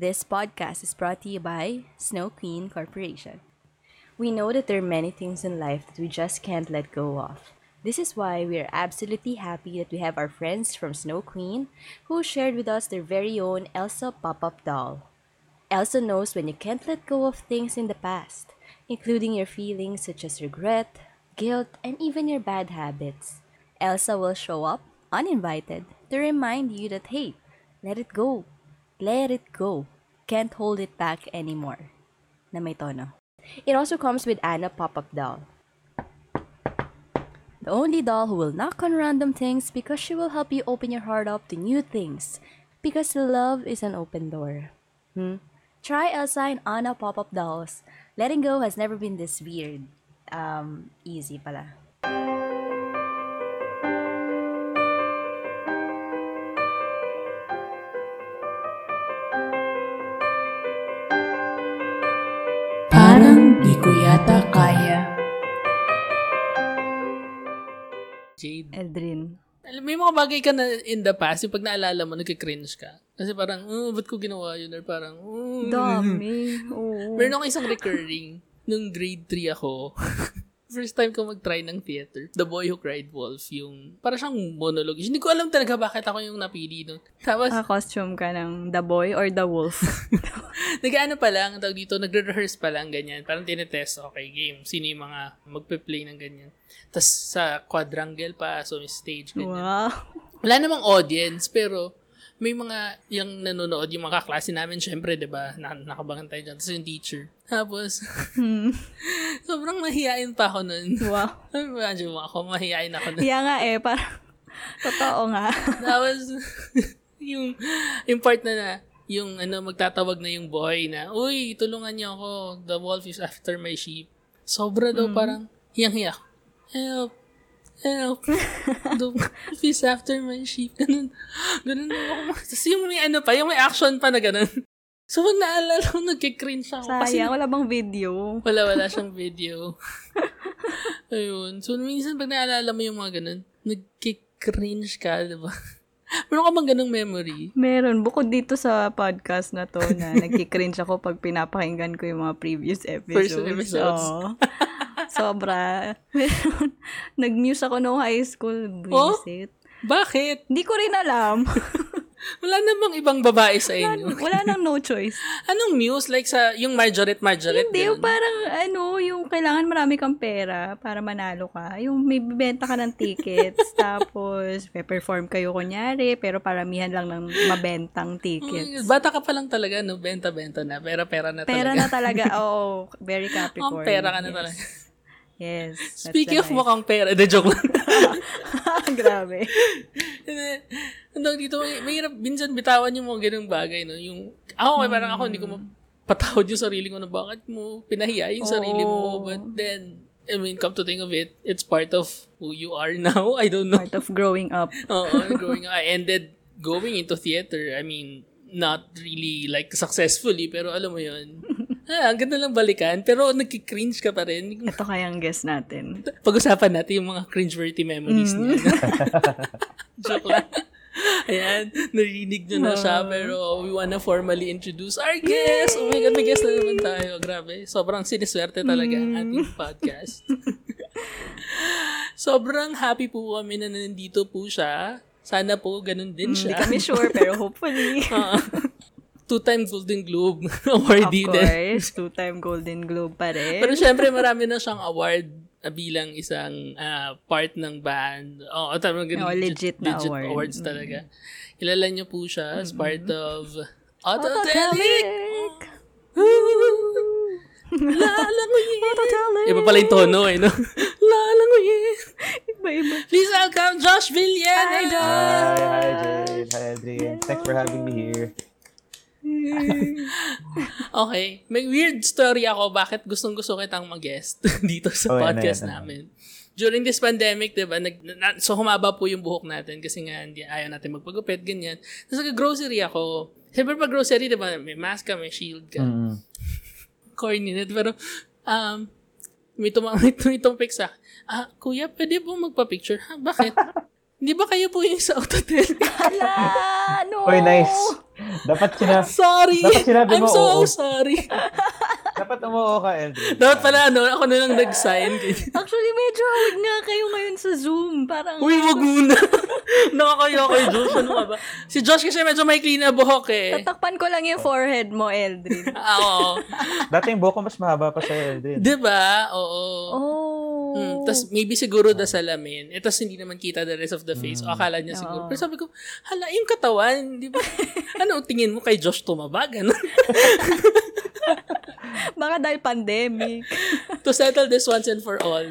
This podcast is brought to you by Snow Queen Corporation. We know that there are many things in life that we just can't let go of. This is why we are absolutely happy that we have our friends from Snow Queen who shared with us their very own Elsa pop up doll. Elsa knows when you can't let go of things in the past, including your feelings such as regret, guilt, and even your bad habits. Elsa will show up, uninvited, to remind you that hey, let it go. Let it go. Can't hold it back anymore. Na may tono. It also comes with Anna pop-up doll. The only doll who will knock on random things because she will help you open your heart up to new things. Because love is an open door. Hmm? Try Elsa and Anna pop-up dolls. Letting go has never been this weird. Um, easy pala. Eldrin. Alam, may mga bagay ka na in the past, yung pag naalala mo, nagka-cringe ka. Kasi parang, oh, ba't ko ginawa yun? Or parang, oh. Dami. Oo. Meron ako isang recurring, nung grade 3 ako, first time ko mag-try ng theater. The Boy Who Cried Wolf, yung, para siyang monologue. Hindi ko alam talaga bakit ako yung napili nun. Tapos, Naka-costume ka ng the boy or the wolf? nag-ano pa lang, tawag dito, nagre-rehearse pa lang, ganyan. Parang tinetest, okay, game. Sino yung mga magpe-play ng ganyan. Tapos sa quadrangle pa, so may stage, ganyan. wow. Wala namang audience, pero may mga yung nanonood, yung mga kaklase namin, syempre, di ba, na, nakabangan tayo dyan. Tapos yung teacher. Tapos, sobrang mahihain pa ako nun. Wow. Imagine mo ako, mahihain ako nun. Kaya nga eh, parang, totoo nga. Tapos, yung, yung part na na, yung ano, magtatawag na yung boy na, Uy, tulungan niyo ako. The wolf is after my sheep. Sobra daw parang, hiyang-hiya. ako. Help. The wolf is after my sheep. Ganun. Ganun daw ako. Tapos yung may ano pa, yung may action pa na ganun. So, pag naalala ko, nagkikringe ako. Kasi Sayang, wala bang video? wala, wala siyang video. Ayun. So, minsan pag naalala mo yung mga ganun, nagkikringe ka, di ba? Meron ka bang ganung memory? Meron. Bukod dito sa podcast na to na nagkikringe ako pag pinapakinggan ko yung mga previous episodes. First episodes. Oo. Sobra. Nag-muse ako noong high school. Oh? Visit. Bakit? Hindi ko rin alam. Wala namang ibang babae sa wala, inyo. wala nang no choice. Anong muse? Like sa, yung Marjorie, Marjorie? Hindi, yung ganun? parang ano, yung kailangan marami kang pera para manalo ka. Yung may bibenta ka ng tickets, tapos may perform kayo kunyari, pero paramihan lang ng mabentang Oh tickets. Bata ka pa lang talaga, no? Benta-benta na. Pera-pera na talaga. Pera na talaga, oo. very Capricorn. pera ka na Yes. talaga. Yes. Speaking of life. mukhang pera, de joke lang. Grabe. Ano dito, may, mahirap, minsan bitawan yung mga ganung bagay, no? Yung, ako, eh, parang ako, hindi ko mapatawad yung sarili ko na bakit mo pinahiya yung sarili mo. But then, I mean, come to think of it, it's part of who you are now. I don't know. Part of growing up. Oo, growing up. I ended going into theater. I mean, not really like successfully, pero alam mo yun. Ah, ang ganda lang balikan, pero nagki-cringe ka pa rin. Ito kayang guess natin. Pag-usapan natin yung mga cringe-worthy memories niya. Joke lang. Ayan, narinig nyo na siya, pero we wanna formally introduce our guest. Oh my God, may guest na naman tayo. Grabe, sobrang siniswerte talaga ang ating podcast. sobrang happy po kami na nandito po siya. Sana po ganun din Hindi siya. kami sure, pero hopefully. Ah, two-time Golden Globe of awardee din. course, two-time Golden Globe pa rin. Pero syempre marami na siyang award bilang isang ah, part ng band. Oh, tama Oh, legit na award. Mm-hmm. awards talaga. Kilala niyo po siya as part of Autotelic! Lalanguyin! Autotelic! Iba pala yung tono eh, no? Lalanguyin! Iba-iba. Please welcome Josh Villena! Hi, Josh! Hi, hi, Jade. Hi, Adrian. Thanks for having me here. Okay. May weird story ako bakit gustong gusto kitang mag-guest dito sa Oh, ano podcast yan, ano? namin. During this pandemic, di ba, nag, na, so humaba po yung buhok natin kasi nga hindi, ayaw natin magpagupit, ganyan. Tapos nag-grocery ako. Siyempre pag grocery, di ba, may mask ka, may shield ka. Mm. Corny na. Pero, um, may tumang, may tumitong pic sa. Ah, kuya, pwede po magpa-picture? Ha, bakit? Hindi ba kayo po yung sa autotel? Hala! No! Oy, nice. Dapat sinabi, Sorry! Dapat sinabi I'm mo, so oo. sorry. dapat umuo ka, Eldrin. Dapat pala, ano, ako na lang nag-sign. Actually, medyo hawig nga kayo ngayon sa Zoom. Parang, Uy, wag muna. Nakakaya kay Josh. Ano ka ba? Si Josh kasi medyo may clean na buhok eh. tatakpan ko lang yung forehead mo, Eldrin. Ah, Oo. Dati yung buhok ko mas mahaba pa sa Eldrin. Di ba? Oo. Oh. Mm, Tapos maybe siguro the salamin. Eh, tas hindi naman kita the rest of the face. O akala niya siguro. Pero sabi ko, hala, yung katawan, di ba? ano, tingin mo kay Josh tumaba? Ganun. Baka dahil pandemic. to settle this once and for all,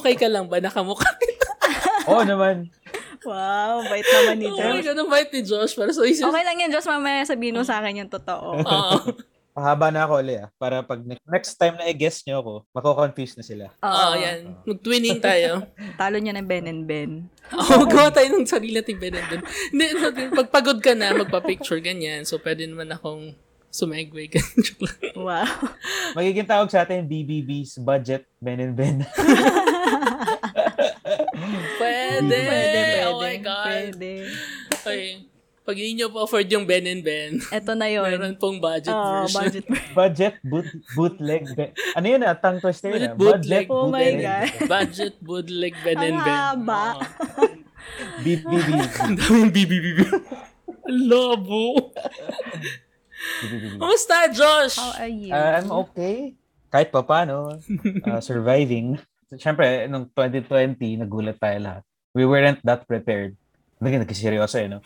okay ka lang ba? Nakamukha kita. Oo naman. wow, bait naman ni Oh my Josh. God, ang bait ni Josh. Pero so, isip, Okay lang yan, Josh. Mamaya sabihin mo sa akin yung totoo. Oo. Pahaba na ako ulit ah. Para pag ne- next time na i-guess nyo ako, mako-confuse na sila. Oo, yan. Mag-twinning tayo. Talo niya ng Ben and Ben. Oo, gawa tayo ng sarili nating benenden. Hindi, sabi, pag pagod ka na, magpa-picture, ganyan. So, pwede naman akong sumegway. Lang. Wow. Magiging tawag sa atin BBB's Budget Ben and Ben. Pwede. Pwede, pwede. Oh my God. Pwede. Okay. Pag hindi nyo po afford yung Ben and Ben, Eto na yun. meron pong budget Oh, version. budget. Budget boot, bootleg Ben. Ano yun ah? Tongue twister Budget na. bootleg. Oh my bootleg. God. budget bootleg Ben Ang and Ben. haba. Oo. BBB. Ang daming BBBB. Labo. BBB. Kumusta, Josh? How are you? Uh, I'm okay. Kahit pa paano. Uh, surviving. Siyempre, nung 2020, nagulat tayo lahat. We weren't that prepared. Naging nagkiseryoso eh, no?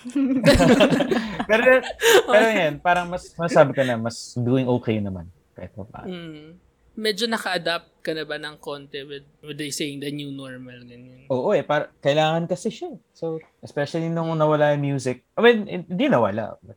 pero, pero yan, parang mas, masabi ka na, mas doing okay naman. Kahit pa paano. Hmm. Medyo naka-adapt ka na ba ng konti with, with they saying the new normal, ganyan? Oo eh, para, kailangan kasi siya. eh. So, especially nung nawala yung music. I mean, hindi nawala. But,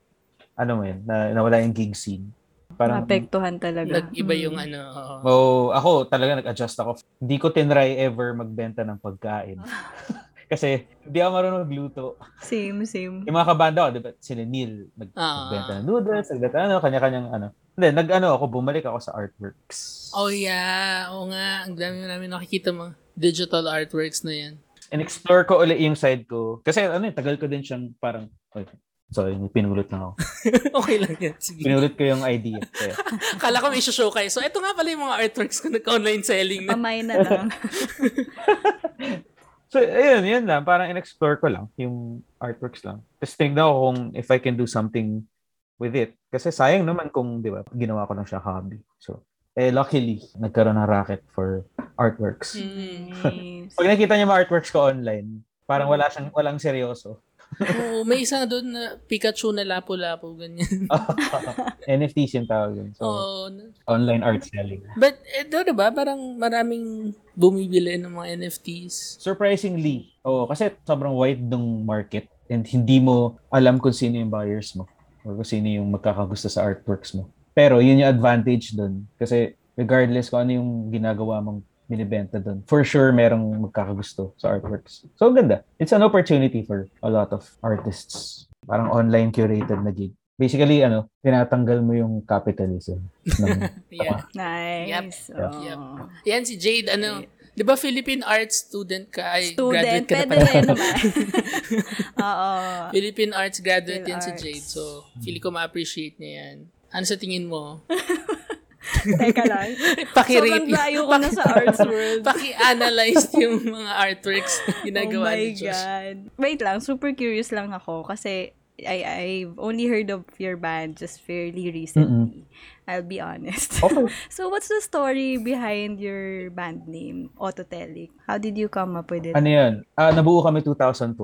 ano mo yun, na, nawala yung gig scene. Parang, Maapektuhan talaga. Nag-iba Mm. yung ano, oo. oh, ako talaga nag-adjust ako. Hindi ko tinry ever magbenta ng pagkain. Kasi hindi ako marunong magluto. Same, same. Yung mga kabanda ko, di ba, sila Neil, nag- Ah. nagbenta ng noodles, nagbenta ano, kanya-kanyang ano. Hindi, nag-ano ako, bumalik ako sa artworks. Oh yeah, oo nga. Ang dami namin nakikita mga digital artworks na yan. In-explore ko ulit yung side ko. Kasi ano, eh, tagal ko din siyang parang, Oy, sorry, pinulot lang ako. okay lang yan. Sige. Pinulot ko yung idea. Kaya, Kala ko may show kayo. So, ito nga pala yung mga artworks ko nag-online selling na. Pamay na lang. So, ayun, yun lang. Parang in-explore ko lang yung artworks lang. Tapos tingnan ko kung if I can do something with it. Kasi sayang naman kung, di ba, ginawa ko lang siya hobby. So, eh, luckily, nagkaroon ng racket for artworks. Mm. Nice. Pag nakita niyo mga artworks ko online, parang wala siyang, walang seryoso. Oo, may isa doon na Pikachu na lapo-lapo, ganyan. NFTs yung tawag yun. So, Oo. online art selling. But, ito, diba? Parang maraming bumibili ng mga NFTs. Surprisingly, oo, kasi sobrang wide ng market and hindi mo alam kung sino yung buyers mo or kung sino yung magkakagusto sa artworks mo. Pero yun yung advantage doon kasi regardless kung ano yung ginagawa mong binibenta doon, for sure merong magkakagusto sa artworks. So ganda. It's an opportunity for a lot of artists. Parang online curated na gig. Basically, ano, tinatanggal mo yung capitalism. ng, Yeah. Nice. Yep. Oh. Yep. Yan si Jade, ano, di ba Philippine arts student ka? Ay, Student, graduate ka na pwede pala. rin naman. Oo. Philippine arts graduate Phil yan si arts. Jade. So, feeling ko ma-appreciate niya yan. Ano sa tingin mo? Teka lang. Paki-rate. Sobrang layo ko na sa arts world. Paki-analyze yung mga artworks na ginagawa oh my ni Josh. God. Wait lang, super curious lang ako kasi I, I've only heard of your band just fairly recently. I'll be honest. okay. so what's the story behind your band name, Autotelic? How did you come up with it? Ano yan? Ah, nabuo kami 2012.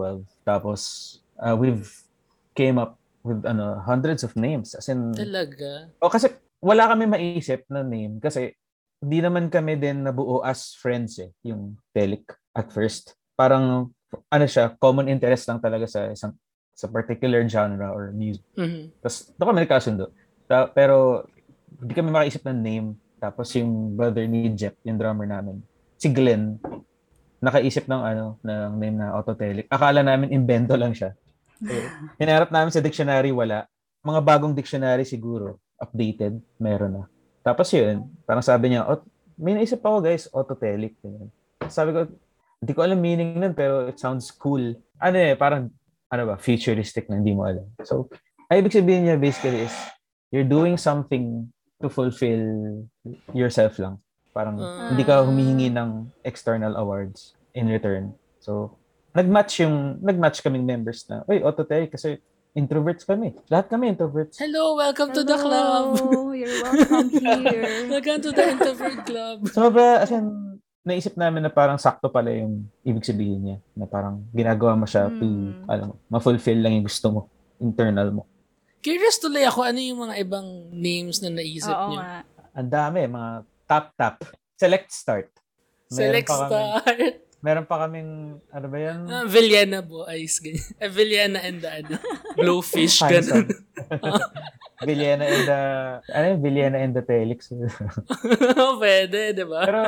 Tapos, ah, we've came up with ano hundreds of names. As in, Talaga? o kasi wala kami maisip na name kasi hindi naman kami din nabuo as friends eh, yung Telic at first. Parang, ano siya, common interest lang talaga sa isang sa particular genre or music. Mhm. Tapos, doon kami nagkasundo. Ta- pero, hindi kami makaisip ng name. Tapos, yung brother ni Jeff, yung drummer namin, si Glenn, nakaisip ng ano, ng name na Autotelic. Akala namin invento lang siya. So, hinarap namin sa dictionary, wala. Mga bagong dictionary siguro, updated, meron na. Tapos yun, parang sabi niya, oh, may naisip ako guys, Autotelic. Sabi ko, hindi ko alam meaning nun, pero it sounds cool. Ano eh, parang, ano ba, futuristic na hindi mo alam. So, Ay, ibig sabihin niya basically is, you're doing something to fulfill yourself lang. Parang Ah. hindi ka humihingi ng external awards in return. So, nag-match yung, nag-match kaming members na, uy, autotech kasi introverts kami. Lahat kami introverts. Hello, welcome to the club. Hello, You're welcome here. welcome to the introvert club. Sobra, as in, naisip namin na parang sakto pala yung ibig sabihin niya. Na parang ginagawa mo siya to, Hmm. alam mo, ma-fulfill lang yung gusto mo, internal mo. Curious tuloy ako, ano yung mga ibang names na naisip Oo niyo? Ang dami, mga tap-tap. Select start. Select pa kaming- start. Meron pa kaming, ano ba yan? Ah, Villana boys, ganyan. Ah, Villana and the ano, Blowfish, ganun. Villena and the, ano yung Villena and the Telix. Pwede, di ba? Pero,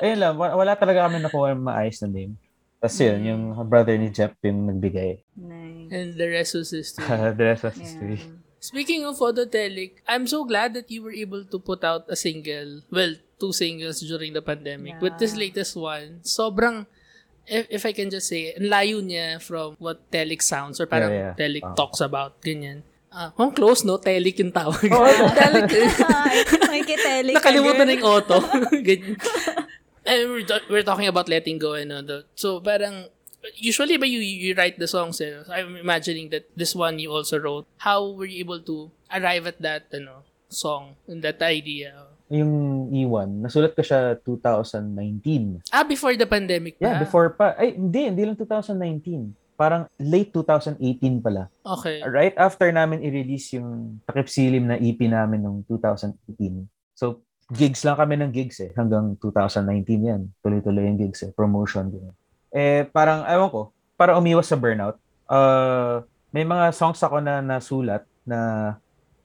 ayun lang, wa- wala talaga kami nakuha ng maayos na name. Tapos yun, Mm. yung brother ni Jeff yung nagbigay. Nice. And the rest was history. the rest was history. Yeah. Speaking of Phototelic, I'm so glad that you were able to put out a single, well, two singles during the pandemic. With this Yeah. latest one, sobrang, if, if I can just say, ang layo niya from what Telic sounds or parang Yeah, yeah. Telic Ah. talks about, ganyan. Ah, ang close, no? Telic yung tawag. Oo, Telic. Ay, may kiteli ka, Nakalimutan na yung auto. ganyan. And we're, ta- we're talking about letting go and all that. So, parang, usually ba you, you write the songs eh? I'm imagining that this one you also wrote. How were you able to arrive at that ano, song and that idea? Yung E1, nasulat ko siya 2019. Ah, before the pandemic pa? Yeah, before pa. Ay, hindi, hindi lang 2019. Parang late 2018 pala. Okay. Right after namin i-release yung Takip Silim na EP namin noong 2018. So, gigs lang kami ng gigs eh. Hanggang 2019 yan. Tuloy-tuloy yung gigs eh. Promotion. Ganyan. Eh, parang, ewan ko, para umiwas sa burnout, uh, may mga songs ako na nasulat na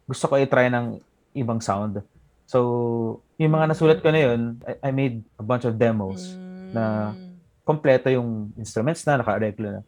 gusto ko i-try ng ibang sound. So, yung mga nasulat ko na yun, I, I made a bunch of demos. na- Mm. kompleto yung instruments na, naka-reglo na.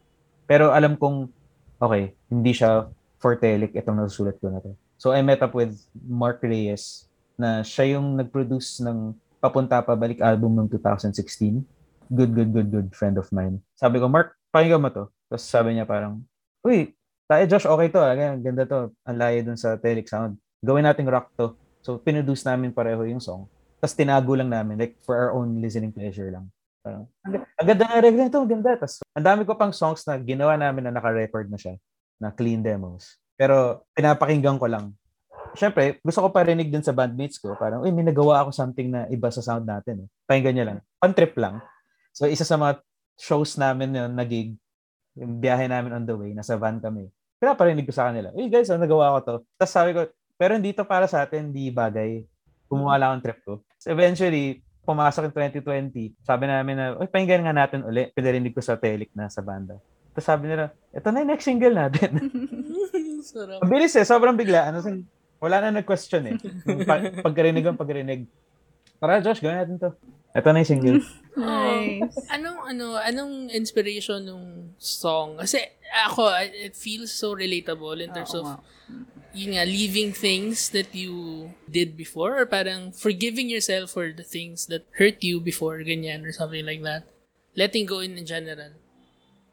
Pero alam kong, okay, hindi siya for Telic itong nasusulat ko na to. So I met up with Mark Reyes na siya yung nag-produce ng Papunta Pabalik album noong 2016. Good, good, good, good friend of mine. Sabi ko, Mark, pakinggan mo to. Tapos sabi niya parang, uy, tayo Josh, okay to. ah. Ganyan, ganda to. Ang layo dun sa Telic sound. Gawin nating rock to. So pinuduce namin pareho yung song. Tapos tinago lang namin, like for our own listening pleasure lang. Parang, ang ganda nga regla nito, ang ganda. Tapos, ang dami ko pang songs na ginawa namin na naka-record na siya, na clean demos. Pero, pinapakinggan ko lang. Siyempre, gusto ko parinig din sa bandmates ko. Parang, uy, may nagawa ako something na iba sa sound natin. Eh. Pakinggan niya lang. Pan-trip lang. So, isa sa mga shows namin yun, na gig, yung biyahe namin on the way, nasa van kami. Pinaparinig ko sa kanila, uy guys, ano nagawa ko to? Tapos sabi ko, pero hindi to para sa atin, hindi bagay. Kumuha lang ang trip ko. So, eventually, pumasok in 2020, sabi namin na, uy, pakinggan nga natin uli. Pinarinig ko sa Telic na sa banda. Tapos sabi nila, ito na yung next single natin. Sarap. Ang bilis eh, sobrang bigla. Ano, sin- wala na nag-question eh. Yung Pa- pagkarinig ang pagkarinig. Tara Josh, gawin natin to. Ito na yung single. Nice. Anong ano, anong inspiration ng song? Kasi ako, I- it feels so relatable in terms Oo of nga. Yun nga, leaving things that you did before or parang forgiving yourself for the things that hurt you before, ganyan, or something like that. Letting go in general.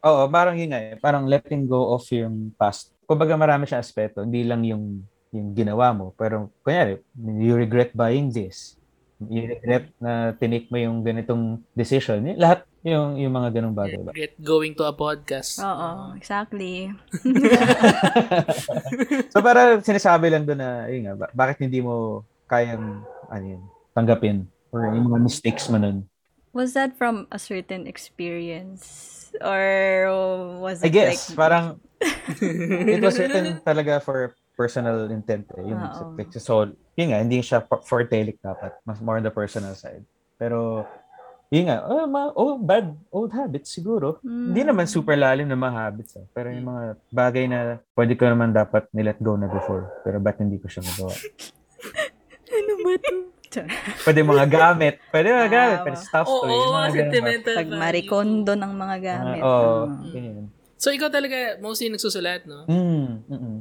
Oo, parang yun nga eh. Parang letting go of yung past. Kumbaga marami siyang aspeto. Hindi lang yung, yung ginawa mo. Pero, kunyari, you regret buying this. You regret na tinake mo yung ganitong decision. Lahat yung, yung mga ganong bagay ba? Regret going to a podcast. Oo, exactly. so, para sinasabi lang doon na, yun nga, ba- bakit hindi mo kayang, ano yun, tanggapin or yung mga mistakes mo nun. Was that from a certain experience? Or was I it guess, like... parang, it was written talaga for personal intent eh. Yung like, sa soul. Yun nga, hindi siya for, for telic dapat. Mas more on the personal side. Pero, yun nga, oh, ma, oh, bad old habits siguro. Hmm. Hindi naman super lalim na mga habits. Eh. Pero yung mga bagay na pwede ko naman dapat nilet go na before. Pero ba't hindi ko siya nagawa? Ano ba to? Char. Pwede mga gamit. Pwede mga Ah, gamit. Pwede stuff Oo, toys. mga ganun. sentimental Pag marikondo ng mga Ah, gamit. Oo, Ah. ganyan. So, ikaw talaga mostly nagsusulat, no? Mm, mm, mm.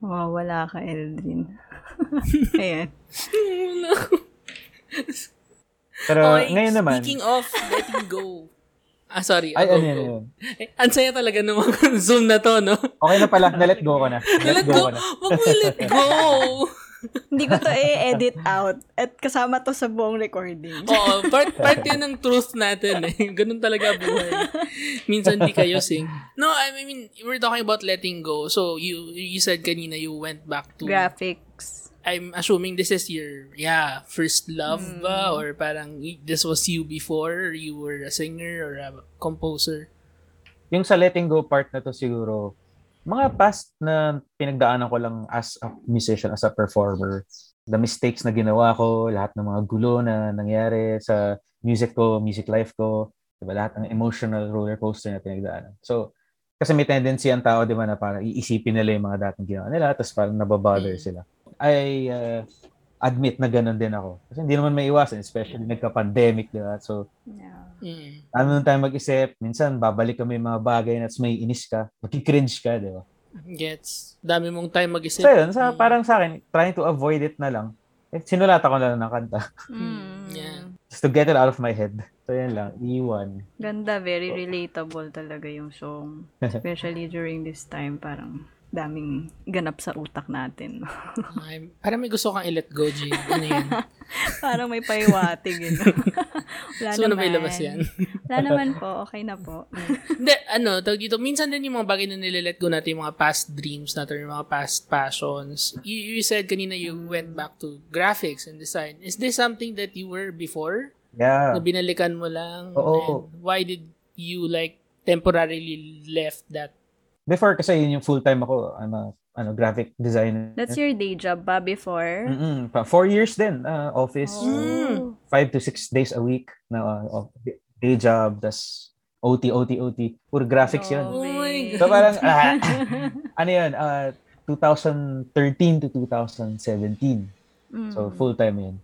Wow, wala ka, Eldrin. Ayan. Pero Okay, ngayon naman, Speaking of letting go, Ah, sorry. Ay, ano ano yan. Eh, ang saya talaga ng mga Zoom na to, no? Okay na pala, na-let go ko na. Let go. ko na. Wag mo let go. Hindi ko to i-edit out. At kasama to sa buong recording. Oo, part, part yun ng truth natin eh. Ganun talaga buhay. Minsan di kayo sing. No, I mean, we're talking about letting go. So, you you said kanina you went back to... Graphics. I'm assuming this is your, yeah, first love ba? Or parang this was you before? You were a singer or a composer? Yung sa letting go part na to siguro, mga past na pinagdaanan ko lang as a musician, as a performer, the mistakes na ginawa ko, lahat ng mga gulo na nangyari sa music ko, music life ko, diba, lahat ng emotional roller coaster na pinagdaanan. So, kasi may tendency ang tao, di ba, na parang iisipin nila yung mga dating ginawa nila, tapos parang nababother Mm. I uh, admit na ganun din ako. Kasi hindi naman may iwasan, especially nagka-pandemic, di ba? So, Yeah. Mm. ano nung tayo mag-isip, minsan babalik kami mga bagay na may inis ka, magki-cringe ka, di ba? Gets. Dami mong time mag-isip. So yun, sa, Mm. parang sa akin, trying to avoid it na lang, eh, sinulatan ko na lang ng kanta. Mm. Yeah. Just to get it out of my head. So yun lang, iwan. Ganda, very relatable talaga yung song. Especially during this time, parang daming ganap sa utak natin. Ay, parang may gusto kang i-let go, G. Ano yan? parang may paiwatig. Yun. Wala So, ano naman. ba ilabas yan? Wala naman po. Okay na po. Hindi, ano, tawag dito, minsan din yung mga bagay na nilelet go natin, yung mga past dreams natin, yung mga past passions. You, you said kanina you went back to graphics and design. Is this something that you were before? Yeah. Na binalikan mo lang? Oo. And why did you like temporarily left that? Before kasi yun yung full-time ako, I'm a ano, graphic designer. That's your day job ba before? Mm-mm. Pa- Four years din, uh, office. Oh. Five to six days a week na uh, day job, tas OT, OT, OT. Puro graphics yun. Oh my So parang, ah, ano yun, uh, 2013 to 2017. Mm. So full-time yun.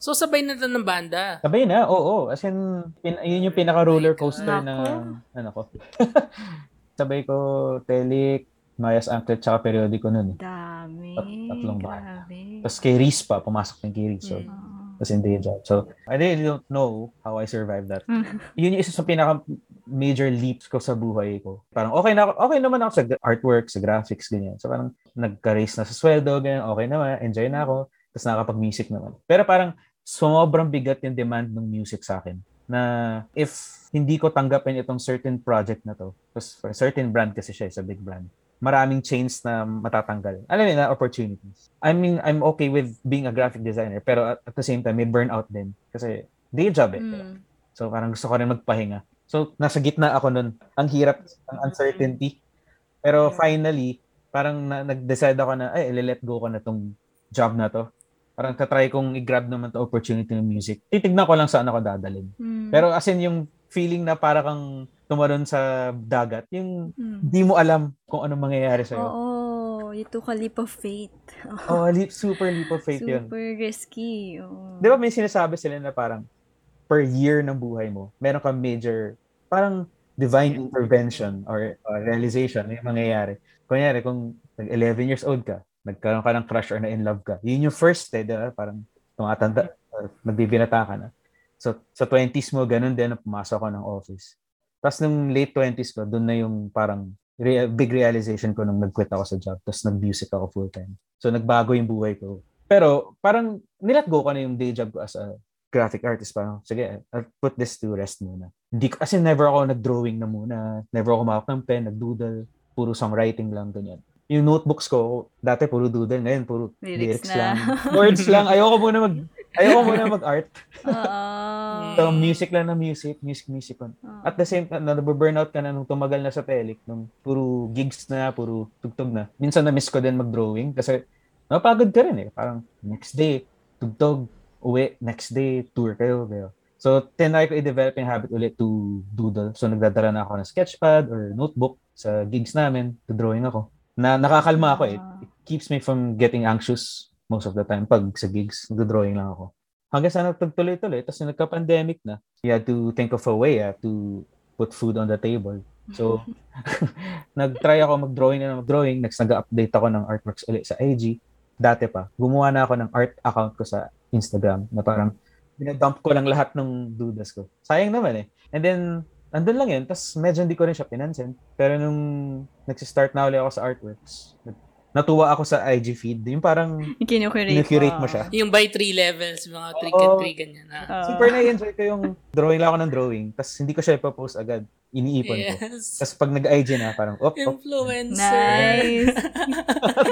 So, sabay na ito ng banda. Sabay na, oo. As in, pin, yun yung pinaka-roller Oh my God. coaster na, Nako. ano ko. Sabay ko, Telic, Mayas Anklet, tsaka periodiko nun. eh. Dami. Tat- tatlong bahay. Tapos kay Reese pa, pumasok ng kay Reese. So, Mm. Oo. Tapos in day job. So, I really don't know how I survived that. Mm. Yun yung isa sa pinaka major leaps ko sa buhay ko. Parang okay na okay naman ako sa artwork, sa graphics, ganyan. So parang nagka-raise na sa sweldo, ganyan. Okay naman, enjoy na ako. Tapos nakakapag-music naman. Pero parang sobrang bigat yung demand ng music sa akin na if hindi ko tanggapin itong certain project na to, because for a certain brand kasi siya, is a big brand, maraming chains na matatanggal. Alam mo na opportunities. I mean, I'm okay with being a graphic designer, pero at, at the same time, may burnout din. Kasi day job eh. Mm. So parang gusto ko rin magpahinga. So nasa gitna ako nun. Ang hirap, ang uncertainty. Pero finally, parang na, nag-decide ako na, ay, let go ko na tong job na to. Parang tatry kong i-grab naman to opportunity ng music. Titignan ko lang saan ako dadalhin. Mm. Pero as in yung feeling na para kang tumalon sa dagat, yung Mm. di mo alam kung anong mangyayari sa'yo. Oo. You took a leap of faith. Oh, leap, super leap of faith yun. Super risky. Oo. Di ba may sinasabi sila na parang per year ng buhay mo, meron kang major, parang divine intervention or uh, realization na yung mangyayari. Kunyari, kung nag-11 years old ka, nagkaroon ka ng crush or na in love ka, yun yung first eh, di ba? Parang tumatanda, or nagbibinata ka na. So, sa 20s mo, ganun din pumasok ako ng office. Tapos nung late 20s ko, doon na yung parang re- big realization ko nung nag-quit ako sa job. Tapos nag-music ako full-time. So, nagbago yung buhay ko. Pero, parang nilet go ko na yung day job ko as a graphic artist. Parang, sige, I'll put this to rest muna. Hindi, ko- kasi never ako nag-drawing na muna. Never ako kumawak ng pen, nag-doodle. Puro songwriting lang, ganyan. Yung notebooks ko, dati puro doodle, ngayon puro lyrics, Lyrics na. lang. Words lang. Ayoko muna mag ayoko muna mag-art. So, music lang na music, music, music. on. At the same time, na burnout ka na nung tumagal na sa Telic, nung puro gigs na, puro tugtog na. Minsan na-miss ko din mag-drawing kasi napagod ka rin eh. Parang next day, tugtog, uwi, next day, tour kayo. kayo. So, tinry ko i-develop yung habit ulit to doodle. So, nagdadala na ako ng sketchpad or notebook sa gigs namin, to drawing ako. Na nakakalma ako eh. It keeps me from getting anxious most of the time pag sa gigs, nagdo-drawing lang ako. Hanggang sa nagtuloy-tuloy, tapos nagka-pandemic na, you had to think of a way ah, to put food on the table. So, nag-try ako mag-drawing na mag-drawing. Next, nag-update ako ng artworks ulit sa IG. Dati pa, gumawa na ako ng art account ko sa Instagram na parang dinadump ko lang lahat ng dudas ko. Sayang naman eh. And then, andun lang yun. Tapos medyo hindi ko rin siya pinansin. Pero nung nagsistart na ulit ako sa artworks, natuwa ako sa IG feed. Yung parang Kinukurate curate mo siya. Yung by three levels, mga trick Oo. and three, ganyan. Ah. Oo. Super na-enjoy ko yung drawing lang ako ng drawing. Tapos hindi ko siya ipopost agad. Iniipon ko. Yes. Tapos pag nag-IG na, parang, op, op, Influencer. Nice.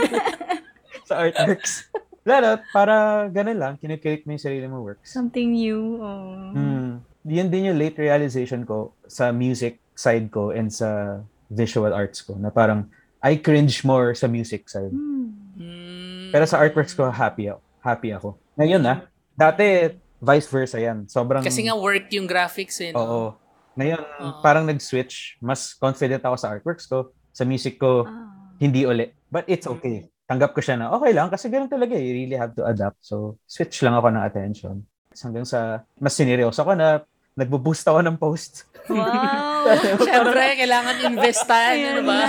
sa artworks. Lalo, para ganun lang, kinikreate mo yung sarili mo works. Something new. Oh. Hmm. Yun din yung late realization ko sa music side ko and sa visual arts ko na parang I cringe more sa music side. Hmm. Mm. Pero sa artworks ko, happy ako. Happy ako. Ngayon na, dati vice versa yan. Sobrang... Kasi nga work yung graphics eh. no? Oo. Ngayon, Oo. parang nag-switch. Mas confident ako sa artworks ko. Sa music ko, Ah. hindi uli. But it's okay. Tanggap ko siya na okay lang kasi ganun talaga. eh. You really have to adapt. So, switch lang ako ng attention. Hanggang sa mas sineryoso ako na nagbo-boost ako ng post. Wow. Siyempre, kailangan investan. ano ba? na.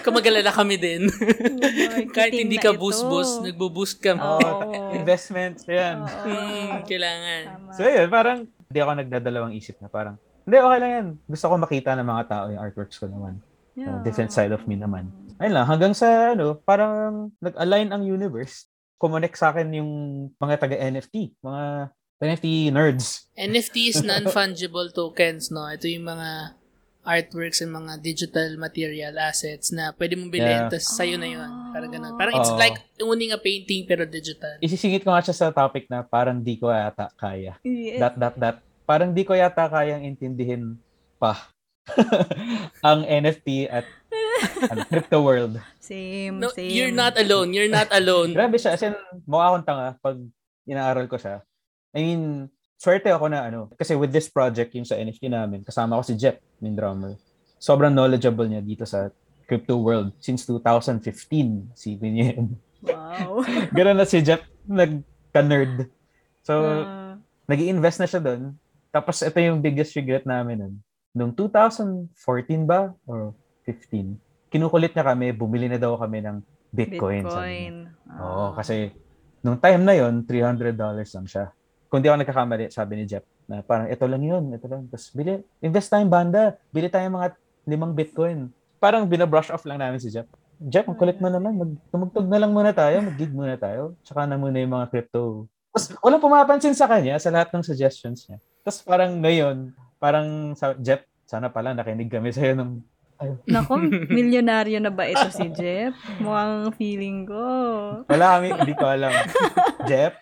Kumagalala kami din. Marketing Kahit hindi ka boost-boost, nagbo-boost kami. Oo. Oh, investments, yan. Oo. Hmm, kailangan. Tama. So, yun, parang hindi ako nagdadalawang isip na parang, hindi, okay lang yan. Gusto ko makita ng mga tao yung artworks ko naman. Yeah. Uh, different side of me naman. Ayun lang, hanggang sa, ano, parang nag-align ang universe. Kumonek sa akin yung mga taga-NFT, mga NFT nerds. NFT is non-fungible tokens, no? Ito yung mga artworks and mga digital material assets na pwede mong bilhin, Yeah. tapos sa'yo na yun. Parang ganun. Parang it's Oo. like owning a painting pero digital. Isisingit ko nga siya sa topic na parang di ko yata kaya. Yes. That, that, that. Parang di ko yata kayang intindihin pa ang NFT at ano, crypto world. Same, No, same. you're not alone. You're not alone. Grabe siya. As in, mukha akong tanga pag inaaral ko siya. I mean, swerte ako na ano. Kasi with this project, yung sa NFT namin, kasama ko si Jeff, yung drummer. Sobrang knowledgeable niya dito sa crypto world since 2015. Si niya yun. Wow. Ganun na si Jeff, nagka-nerd. So, Ah. nag invest na siya doon. Tapos ito yung biggest regret namin nun. Noong 2014 ba? Or 15? Kinukulit niya kami, bumili na daw kami ng Bitcoin. Bitcoin. Oo, Ah. kasi nung time na yon $300 lang siya. Kung di ako nagkakamali, sabi ni Jeff, na parang ito lang yun, ito lang. Tapos bili, invest tayong banda, bili tayong mga limang Bitcoin. Parang binabrush off lang namin si Jeff. Jeff, ang kulit mo naman, mag, tumugtog na lang muna tayo, mag-gig muna tayo, tsaka na muna yung mga crypto. Tapos walang pumapansin sa kanya sa lahat ng suggestions niya. Tapos parang ngayon, parang sa Jeff, sana pala nakinig kami sa'yo nung Nako, milyonaryo na ba ito si Jeff? Mukhang feeling ko. wala kami, hindi ko alam. Jeff,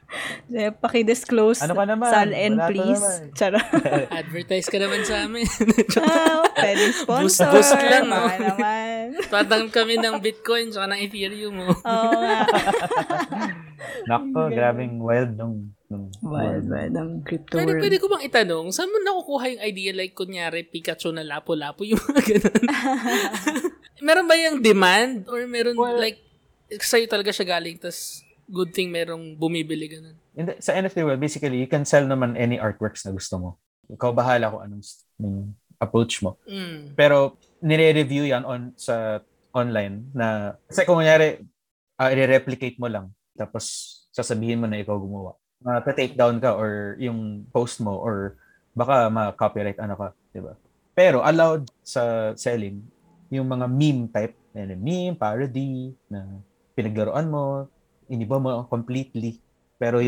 Jeff, paki-disclose. Ano ka naman? Sal Wala ka please. Charot. Advertise ka naman sa amin. ah, pwede sponsor. Boost- boost lang, no? Baka naman. Patang kami ng Bitcoin tsaka ng Ethereum mo. Oo nga. Nako, grabing wild nung, nung Wild, wild ang crypto Pwede, world. pwede ko bang itanong, saan mo nakukuha yung idea like kunyari Pikachu na lapo-lapo yung mga ganun? meron ba yung demand or meron Well- like sa'yo talaga siya galing tas good thing merong bumibili ganun? In the- sa NFT world, basically, you can sell naman any artworks na gusto mo. Ikaw bahala kung anong, anong approach mo. Mm. Pero, nire-review yan on sa online na, kasi kung kunyari, uh, i-replicate mo lang, tapos sasabihin mo na ikaw gumawa. Uh, take down ka or yung post mo or baka ma-copyright ano ka, di ba? Pero allowed sa selling yung mga meme type, yan, meme, parody, na pinaglaruan mo, iniba mo completely, pero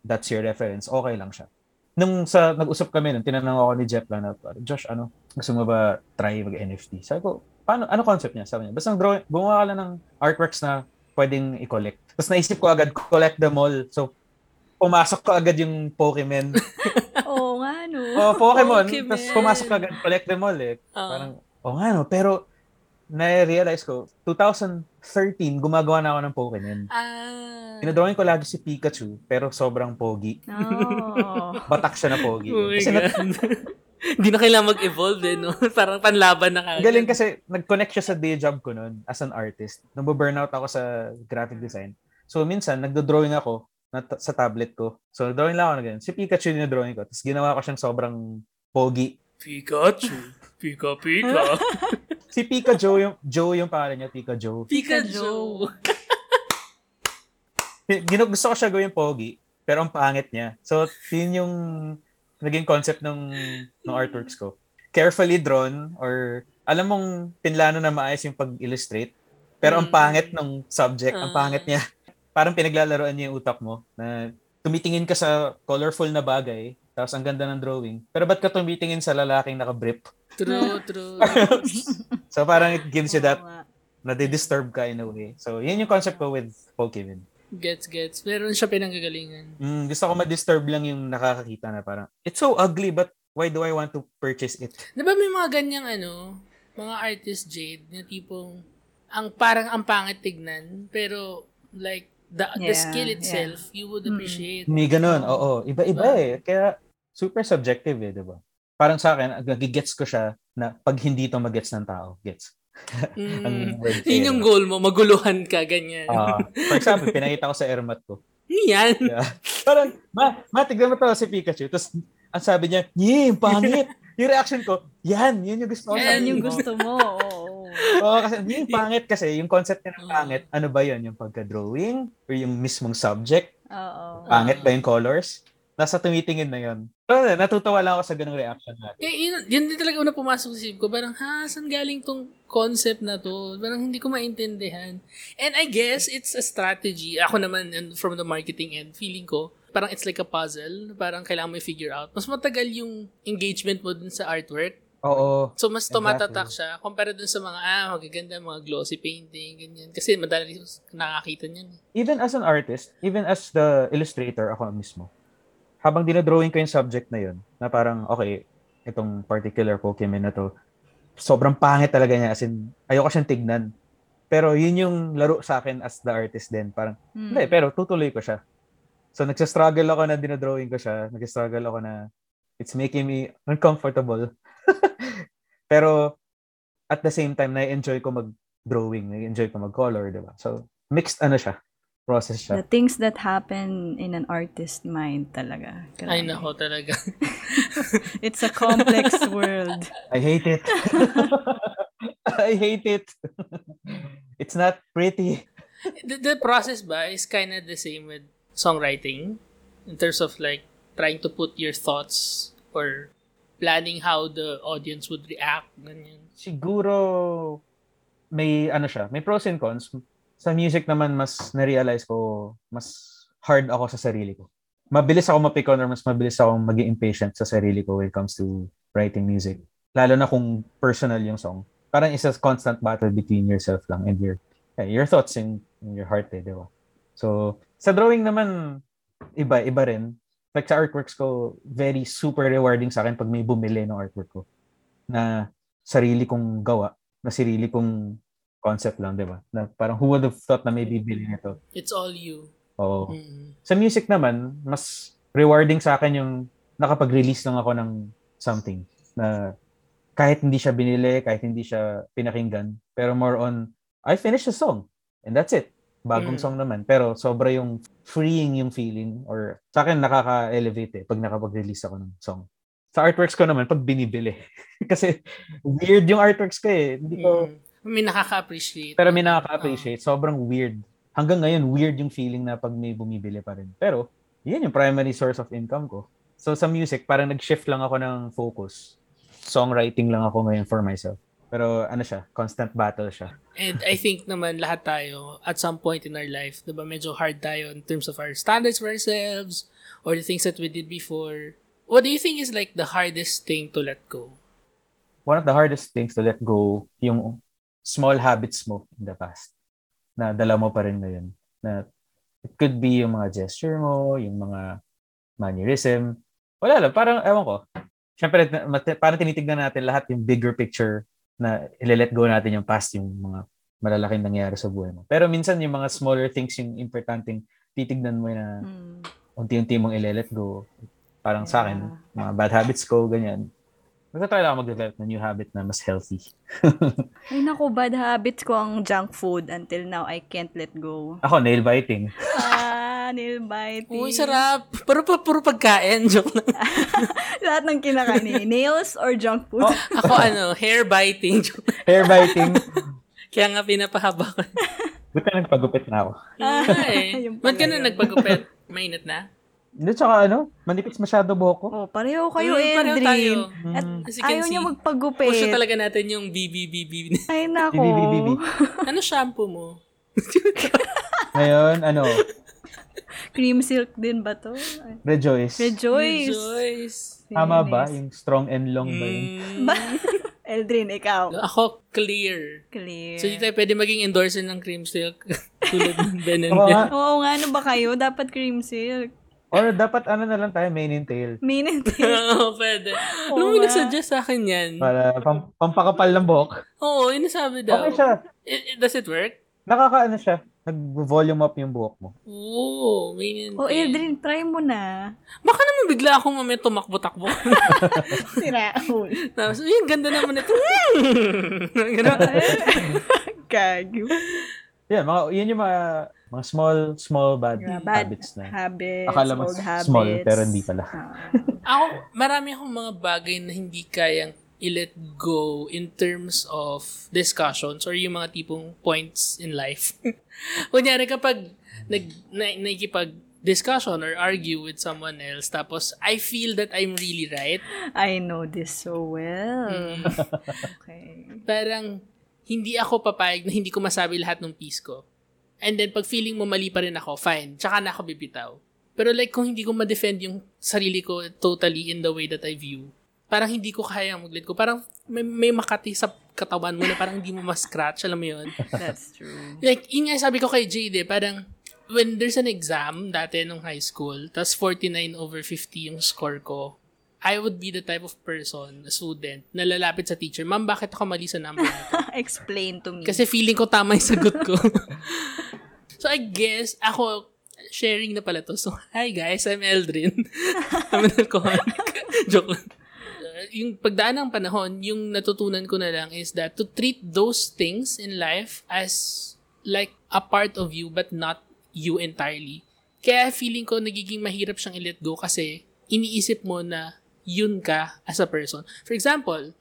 that's your reference, okay lang siya. Nung sa nag-usap kami nun, tinanong ako ni Jeff lang na, Josh, ano, gusto mo ba try mag-NFT? Sabi ko, paano, ano concept niya? Sabi niya, basta gumawa ka lang ng artworks na pwedeng i-collect. Tapos naisip ko agad, collect them all. So, pumasok ko agad yung Pokemon. Oo nga, no. oh, Pokemon. Pokemon. Tapos pumasok agad, collect them all eh. Ah. Parang, oh nga no, pero na-realize ko, 2013, gumagawa na ako ng Pokemon. Ah. Pinadrawing ko lagi si Pikachu, pero sobrang pogi. Oh. Batak siya na pogi. Oh Kasi God. Hindi na kailangan mag-evolve eh, no? Parang panlaban na kagad. galing kasi nag-connect siya sa day job ko noon as an artist. Nabo-burnout ako sa graphic design. So minsan nagdo-drawing ako na sa tablet ko. So drawing lang ako na ganyan. Si Pikachu yung drawing ko. Tapos ginawa ko siyang sobrang pogi. Pikachu. Pika, pika. Si Pika Joe yung Joe yung pangalan niya, Pika Joe. Pikachu. Gino, gusto ko siya gawing pogi, pero ang pangit niya. So yun yung naging concept ng ng artworks ko. carefully drawn or alam mong pinlano na maayos yung pag-illustrate. Pero ang Mm. pangit ng subject, ang Ah. pangit niya. Parang pinaglalaroan niya yung utak mo na tumitingin ka sa colorful na bagay, tapos ang ganda ng drawing. Pero ba't ka tumitingin sa lalaking naka-brief? True, true. So parang it gives you that na-disturb ka in a way. So yun yung concept ko with Pokemon. gets, gets. Meron siya pinanggagalingan. Mm, gusto ko ma-disturb lang yung nakakakita na parang, it's so ugly but why do I want to purchase it? Di ba may mga ganyang ano, mga artist Jade, na tipong, ang parang ang pangit tignan, pero like, the, the Yeah, skill yeah. itself, you would Mm. appreciate. May ganun, oo. Iba-iba Diba? eh. Kaya super subjective eh, di ba? Parang sa akin, nagigets ko siya na pag hindi to magets ng tao, gets. Ang Mm. Yun yung goal mo, maguluhan ka, ganyan. Ah, for example, pinakita ko sa airmat ko. Yan. Yeah. Parang, ma, ma, tignan mo to si Pikachu. Tapos, ang sabi niya, yee, pangit. yung reaction ko, yan, yun yung gusto ko. Yan yung gusto mo. Oo. Oo, kasi yung pangit kasi, yung concept niya ng pangit, ano ba yun? Yung pagka-drawing? Or yung mismong subject? Oo. Pangit ba yung colors? Nasa tumitingin na yun. Pero natutuwa lang ako sa ganung reaction natin. Eh, yun, yun din talaga una pumasok sa isip ko. Parang, ha, saan galing tong concept na to? Parang hindi ko maintindihan. And I guess it's a strategy. Ako naman, and from the marketing end, feeling ko, parang it's like a puzzle. Parang kailangan mo i-figure out. Mas matagal yung engagement mo dun sa artwork. Oo. So, mas Exactly. tumatatak siya compare dun sa mga, ah, magaganda, mga glossy painting, ganyan. Kasi madali nakakita niyan. eh. Even as an artist, even as the illustrator ako mismo, habang dinodrawing ko yung subject na yun, na parang, okay, itong particular Pokemon na to, sobrang pangit talaga niya, as in, ayoko siyang tignan. Pero yun yung laro sa akin as the artist din. Parang, Hmm. hindi, pero tutuloy ko siya. So, nagsastruggle ako na dinodrawing ko siya. Nagsastruggle ako na it's making me uncomfortable. Pero, at the same time, na-enjoy ko mag-drawing. Na-enjoy ko mag-color, di ba? So, mixed ano siya. Process siya. The things that happen in an artist mind talaga. Ay, Grabe. nako talaga. It's a complex world. I hate it. I hate it. it's not pretty. the, the process ba is kind of the same with songwriting in terms of like trying to put your thoughts or planning how the audience would react ganyan Siguro may ano siya, may pros and cons. Sa music naman mas na-realize ko mas hard ako sa sarili ko. Mabilis ako mapikon or mas mabilis ako maging impatient sa sarili ko when it comes to writing music. Lalo na kung personal yung song. Parang isa constant battle between yourself lang and your eh, your thoughts in, in your heart eh, di ba? So, sa drawing naman, iba, iba rin. Like sa artworks ko, very super rewarding sa akin pag may bumili ng artwork ko. Na sarili kong gawa, na sarili kong concept lang, di ba? Na parang who would have thought na may bibili nito? it's all you Oo. Mm. Sa music naman, mas rewarding sa akin yung nakapag-release lang ako ng something na kahit hindi siya binili, kahit hindi siya pinakinggan, pero more on, I finished the song. And that's it. Bagong Mm. song naman. Pero sobra yung freeing yung feeling or sa akin nakaka-elevate eh pag nakapag-release ako ng song. Sa artworks ko naman, pag binibili. Kasi weird yung artworks ko eh. Hindi ko, Mm. may nakaka-appreciate pero may nakaka-appreciate. Sobrang weird. Hanggang ngayon, weird yung feeling na pag may bumibili pa rin. Pero, yun yung primary source of income ko. So, sa music, parang nag-shift lang ako ng focus. Songwriting lang ako ngayon for myself. Pero, ano siya, constant battle siya. And I think naman lahat tayo at some point in our life, 'di ba, medyo hard tayo in terms of our standards for ourselves or the things that we did before. What do you think is like the hardest thing to let go? One of the hardest things to let go, yung small habits mo in the past na dala mo pa rin ngayon. Na it could be yung mga gesture mo, yung mga mannerism. Wala lang, parang, ewan ko. Siyempre, parang tinitignan natin lahat yung bigger picture na ile-let go natin yung past, yung mga malalaking nangyayari sa buhay mo. Pero minsan yung mga smaller things yung importanteng titignan mo na Hmm. unti-unti mong ile-let go. Parang sa akin, mga bad habits ko, ganyan. Magta-try lang ako mag-develop ng new habit na mas healthy. Ay naku, bad habits ko ang junk food. Until now, I can't let go. Ako, nail biting. Ah, nail biting. Uy, sarap. Puro, puro, puro pagkain. Joke lang. Lahat ng kinakain. Nails or junk food? Oh. Ako ano, hair biting. Joke. Hair biting. Kaya nga pinapahaba ko. Buti na nagpagupit na ako. Ay, Yung ba't ka na yun. nagpagupit? Mainit na? Hindi, tsaka ano, manipis masyado buhok ko. Oh, pareho kayo, Mm, pareho tayo. At Mm. As you can ayaw see, niya magpagupit. push na talaga natin yung BBBB. Ay, nako. Bibi. ano shampoo mo? Ngayon, ano, Cream silk din ba to? Rejoice. Rejoice. Rejoice. Tama ba? Yung strong and long ba yun? Mm? Eldrin, ikaw. ako, clear. Clear. So, di tayo pwede maging endorser ng cream silk. Tulad ng Ben and Oo Ben. nga. Oo nga, ano ba kayo? Dapat cream silk. Or dapat ano na lang tayo, main and tail. Minute. Oo, pwede. Oo Ano mo nga. nagsuggest sa akin yan? Para pam, pampakapal ng buhok. Oo, yun ang sabi daw. Okay siya. It- it- does it work? Nakakaano siya. Nag-volume up yung buhok mo. Oo, may O, Eldrin, try mo na. Baka naman bigla akong mamaya tumakbo-takbo. Sira. Tapos, yun, ganda naman ito. Ganun. Gago. Yan, mga, yun yung mga, mga small, small bad, Yeah, bad habits na. habits, Akala mo old habits. small, pero hindi pala. Ah. ako, marami akong mga bagay na hindi kayang i-let go in terms of discussions or yung mga tipong points in life. Kunyari kapag nag, na, nakikipag discussion or argue with someone else tapos I feel that I'm really right I know this so well. Mm. Okay. parang hindi ako papayag na hindi ko masabi lahat ng piece ko. And then, pag feeling mo mali pa rin ako, fine. Tsaka na ako bibitaw. Pero like, kung hindi ko ma-defend yung sarili ko totally in the way that I view, parang hindi ko kaya mag-let go. Parang may, may makati sa katawan mo na parang hindi mo ma-scratch. Alam mo yun? That's true. Like, yun nga sabi ko kay Jade, eh, parang when there's an exam dati nung high school, tas 49 over 50 yung score ko, I would be the type of person, a student, na lalapit sa teacher, Ma'am, bakit ako mali sa number nito? Explain to me. Kasi feeling ko tama yung sagot ko. so, I guess, ako, sharing na pala to. So, hi guys, I'm Eldrin. I'm an alcoholic. Joke lang. Yung pagdaan ng panahon, yung natutunan ko na lang is that to treat those things in life as like a part of you but not you entirely. Kaya feeling ko nagiging mahirap siyang i-let go kasi iniisip mo na yun ka as a person. For example,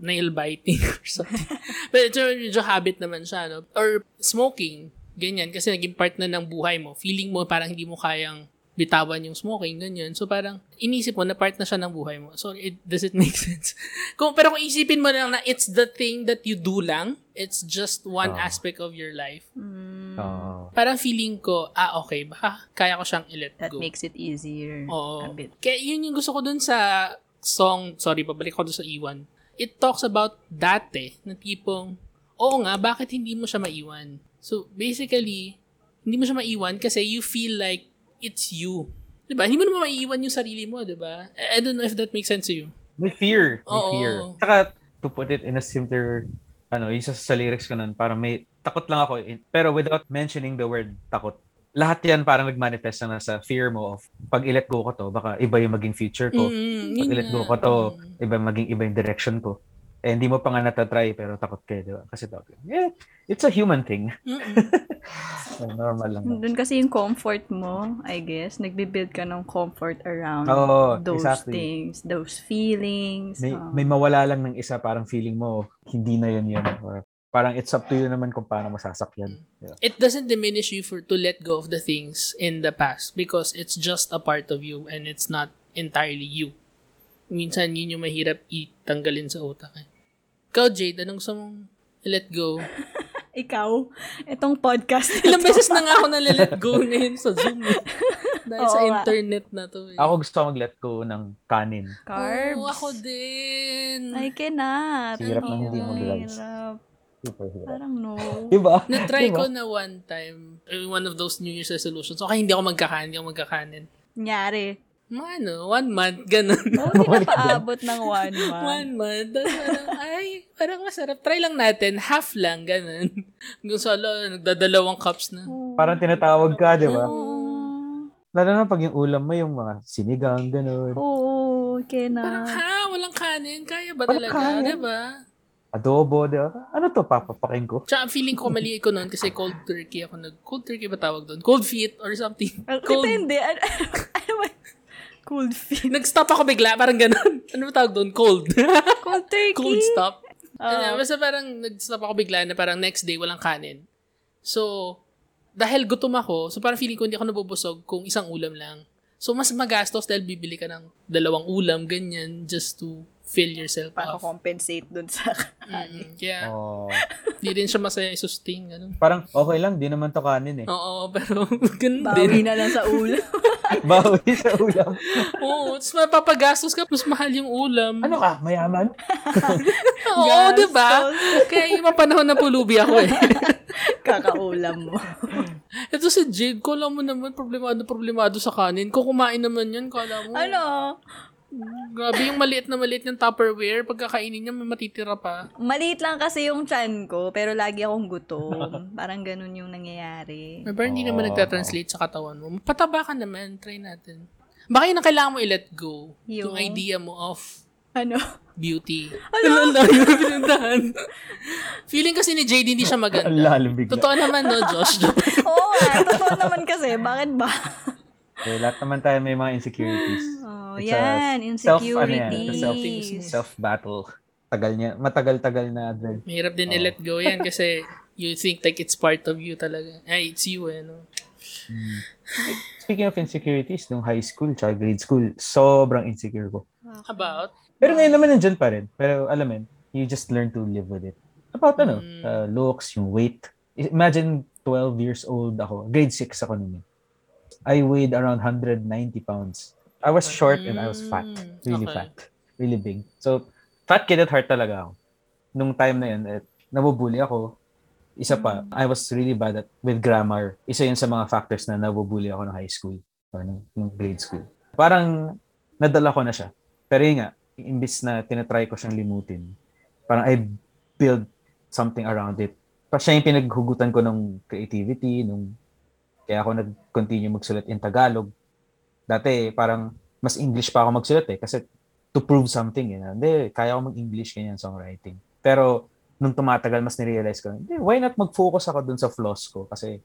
nail biting or something. But ito medyo habit naman siya, no? Or smoking, ganyan, kasi naging part na ng buhay mo. Feeling mo parang hindi mo kayang bitawan yung smoking, ganyan. So parang inisip mo na part na siya ng buhay mo. So it does it make sense? kung, pero kung isipin mo lang na it's the thing that you do lang, it's just one Oh. aspect of your life. Mm, Oo. Parang feeling ko, ah okay, baka kaya ko siyang i-let that go. makes it easier. Oo. A bit. Kaya yun yung gusto ko dun sa song, sorry, pabalik ko dun sa Iwan. It talks about dati, na tipong, oo nga, bakit hindi mo siya maiwan? So, basically, hindi mo siya maiwan kasi you feel like it's you. Diba? Hindi mo naman maiiwan yung sarili mo, diba? I I don't know if that makes sense to you. May fear. May Oo. fear. Saka, to put it in a simpler, ano, yung sa, sa lyrics ko nun, parang may, takot lang ako. in- Pero without mentioning the word takot, lahat yan parang nag-manifest na sa fear mo of pag i-let go ko to, baka iba yung maging future ko. Mm, Pag i-let go ko to, iba maging iba yung direction ko. Eh, hindi mo pa nga natatry, pero takot kayo, di ba? Kasi takot. Yeah, it's a human thing. So, normal lang. Doon kasi yung comfort mo, I guess, nagbibuild ka ng comfort around Oo, those exactly. things, those feelings. May, um, may mawala lang ng isa, parang feeling mo, hindi na yun yun. Or parang it's up to you naman kung paano masasakyan. Yeah. it doesn't diminish you for to let go of the things in the past because it's just a part of you and it's not entirely you. Minsan yun yung mahirap itanggalin sa utak. Eh. Ikaw, Jade, anong gusto mong let go? Ikaw, itong podcast na Ilang beses na nga ako na-let go ngayon sa Zoom. Eh. Dahil sa Oo nga. internet na to. Eh. Ako gusto mag-let go ng kanin. carbs. Oo, ako din. I cannot. Hirap ng hindi hirap. Super hirap. Parang no. Diba? Na-try Diba? ko na one time, eh, one of those New Year's resolutions. Okay, hindi ako magkakanin, hindi ako magkakanin. Nyari. Mga ano, one month, ganun. Oh, hindi na paabot ng one month. One month. Tapos parang, ay, parang masarap. Try lang natin. Half lang, ganun. Kung solo, nagdadalawang cups na. Parang tinatawag ka, di ba? Oo. Lalo na pag yung ulam mo, yung mga sinigang, gano'n. Oo, Parang, cannot. ha? Walang kanin? Kaya ba Walang talaga? kanin. Diba? Adobo, di ba? Ano to, papapakin ko? Tsaka feeling ko mali ko noon kasi cold turkey ako nag... Cold turkey ba tawag doon? Cold feet or something. Cold. Depende. Ano, ano ba? Cold feet. Nag-stop ako bigla, parang ganun. Ano ba tawag doon? Cold. Cold turkey. Cold stop. Oo. Ano, basta parang nag-stop ako bigla na parang next day walang kanin. So, dahil gutom ako, so parang feeling ko hindi ako nabubusog kung isang ulam lang. So, mas magastos dahil bibili ka ng dalawang ulam, ganyan, just to fill yourself Para up. compensate dun sa... Mm, kaya, Oh, di rin siya masaya i-sustain, ganun. parang okay lang, di naman to kanin eh. Oo, pero ganun Bawi din. na lang sa ulo. Bawi sa ulam. Oo, tapos mapapagastos ka, mas mahal yung ulam. Ano ka, mayaman? Oo, di ba? Kaya yung mga panahon na pulubi ako eh. Kakaulam mo. Ito si Jade, kala mo naman problemado problemado sa kanin. Kung kumain naman yan, kala mo. ano? Grabe yung maliit na maliit ng Tupperware. Pagkakainin niya, may matitira pa. Maliit lang kasi yung chan ko, pero lagi akong gutom. Parang ganun yung nangyayari. Pero hindi naman Oo. nagtatranslate sa katawan mo. Pataba ka naman. Try natin. Baka yun ang kailangan mo i-let go. Yung? Yung idea mo of Ano? beauty. Ano? Ang yung pinuntahan. Feeling kasi ni Jade hindi siya Ang maganda. lalim bigla. Totoo naman, no, Josh? Oo nga, totoo naman kasi. Bakit ba? Eh, lahat naman tayo may mga insecurities. Oh, It's yan. self- ano yan, Insecurity. it's a self- Self-battle. Tagal niya, matagal-tagal na dread. Mahirap din i-let go yan kasi you think like it's part of you talaga. Ay, it's you eh, no? Speaking of insecurities, nung high school tsaka grade school, sobrang insecure ko. About? Pero ngayon naman nandyan pa rin. Pero alam mo, you just learn to live with it. About ano, Mm. uh, looks, yung weight. Imagine 12 years old ako. Grade 6 ako nun. I weighed around 190 pounds. I was short and I was fat. Mm, Really okay. fat. Really big. So, fat kid at heart talaga ako. Nung time na yun, eh, nabubuli ako. Isa pa, I was really bad at with grammar. Isa yun sa mga factors na nabubuli ako ng high school or ng, ng grade school. Parang nadala ko na siya. Pero yun nga, imbis na tinatry ko siyang limutin, parang I build something around it. Pa siya yung pinaghugutan ko ng creativity, nung kaya ako nag-continue magsulat in Tagalog. Dati parang mas English pa ako magsulat eh kasi to prove something eh. Hindi, kaya ako mag-English ganyan songwriting. Pero nung tumatagal mas nirealize ko, hindi, why not mag-focus ako dun sa flaws ko kasi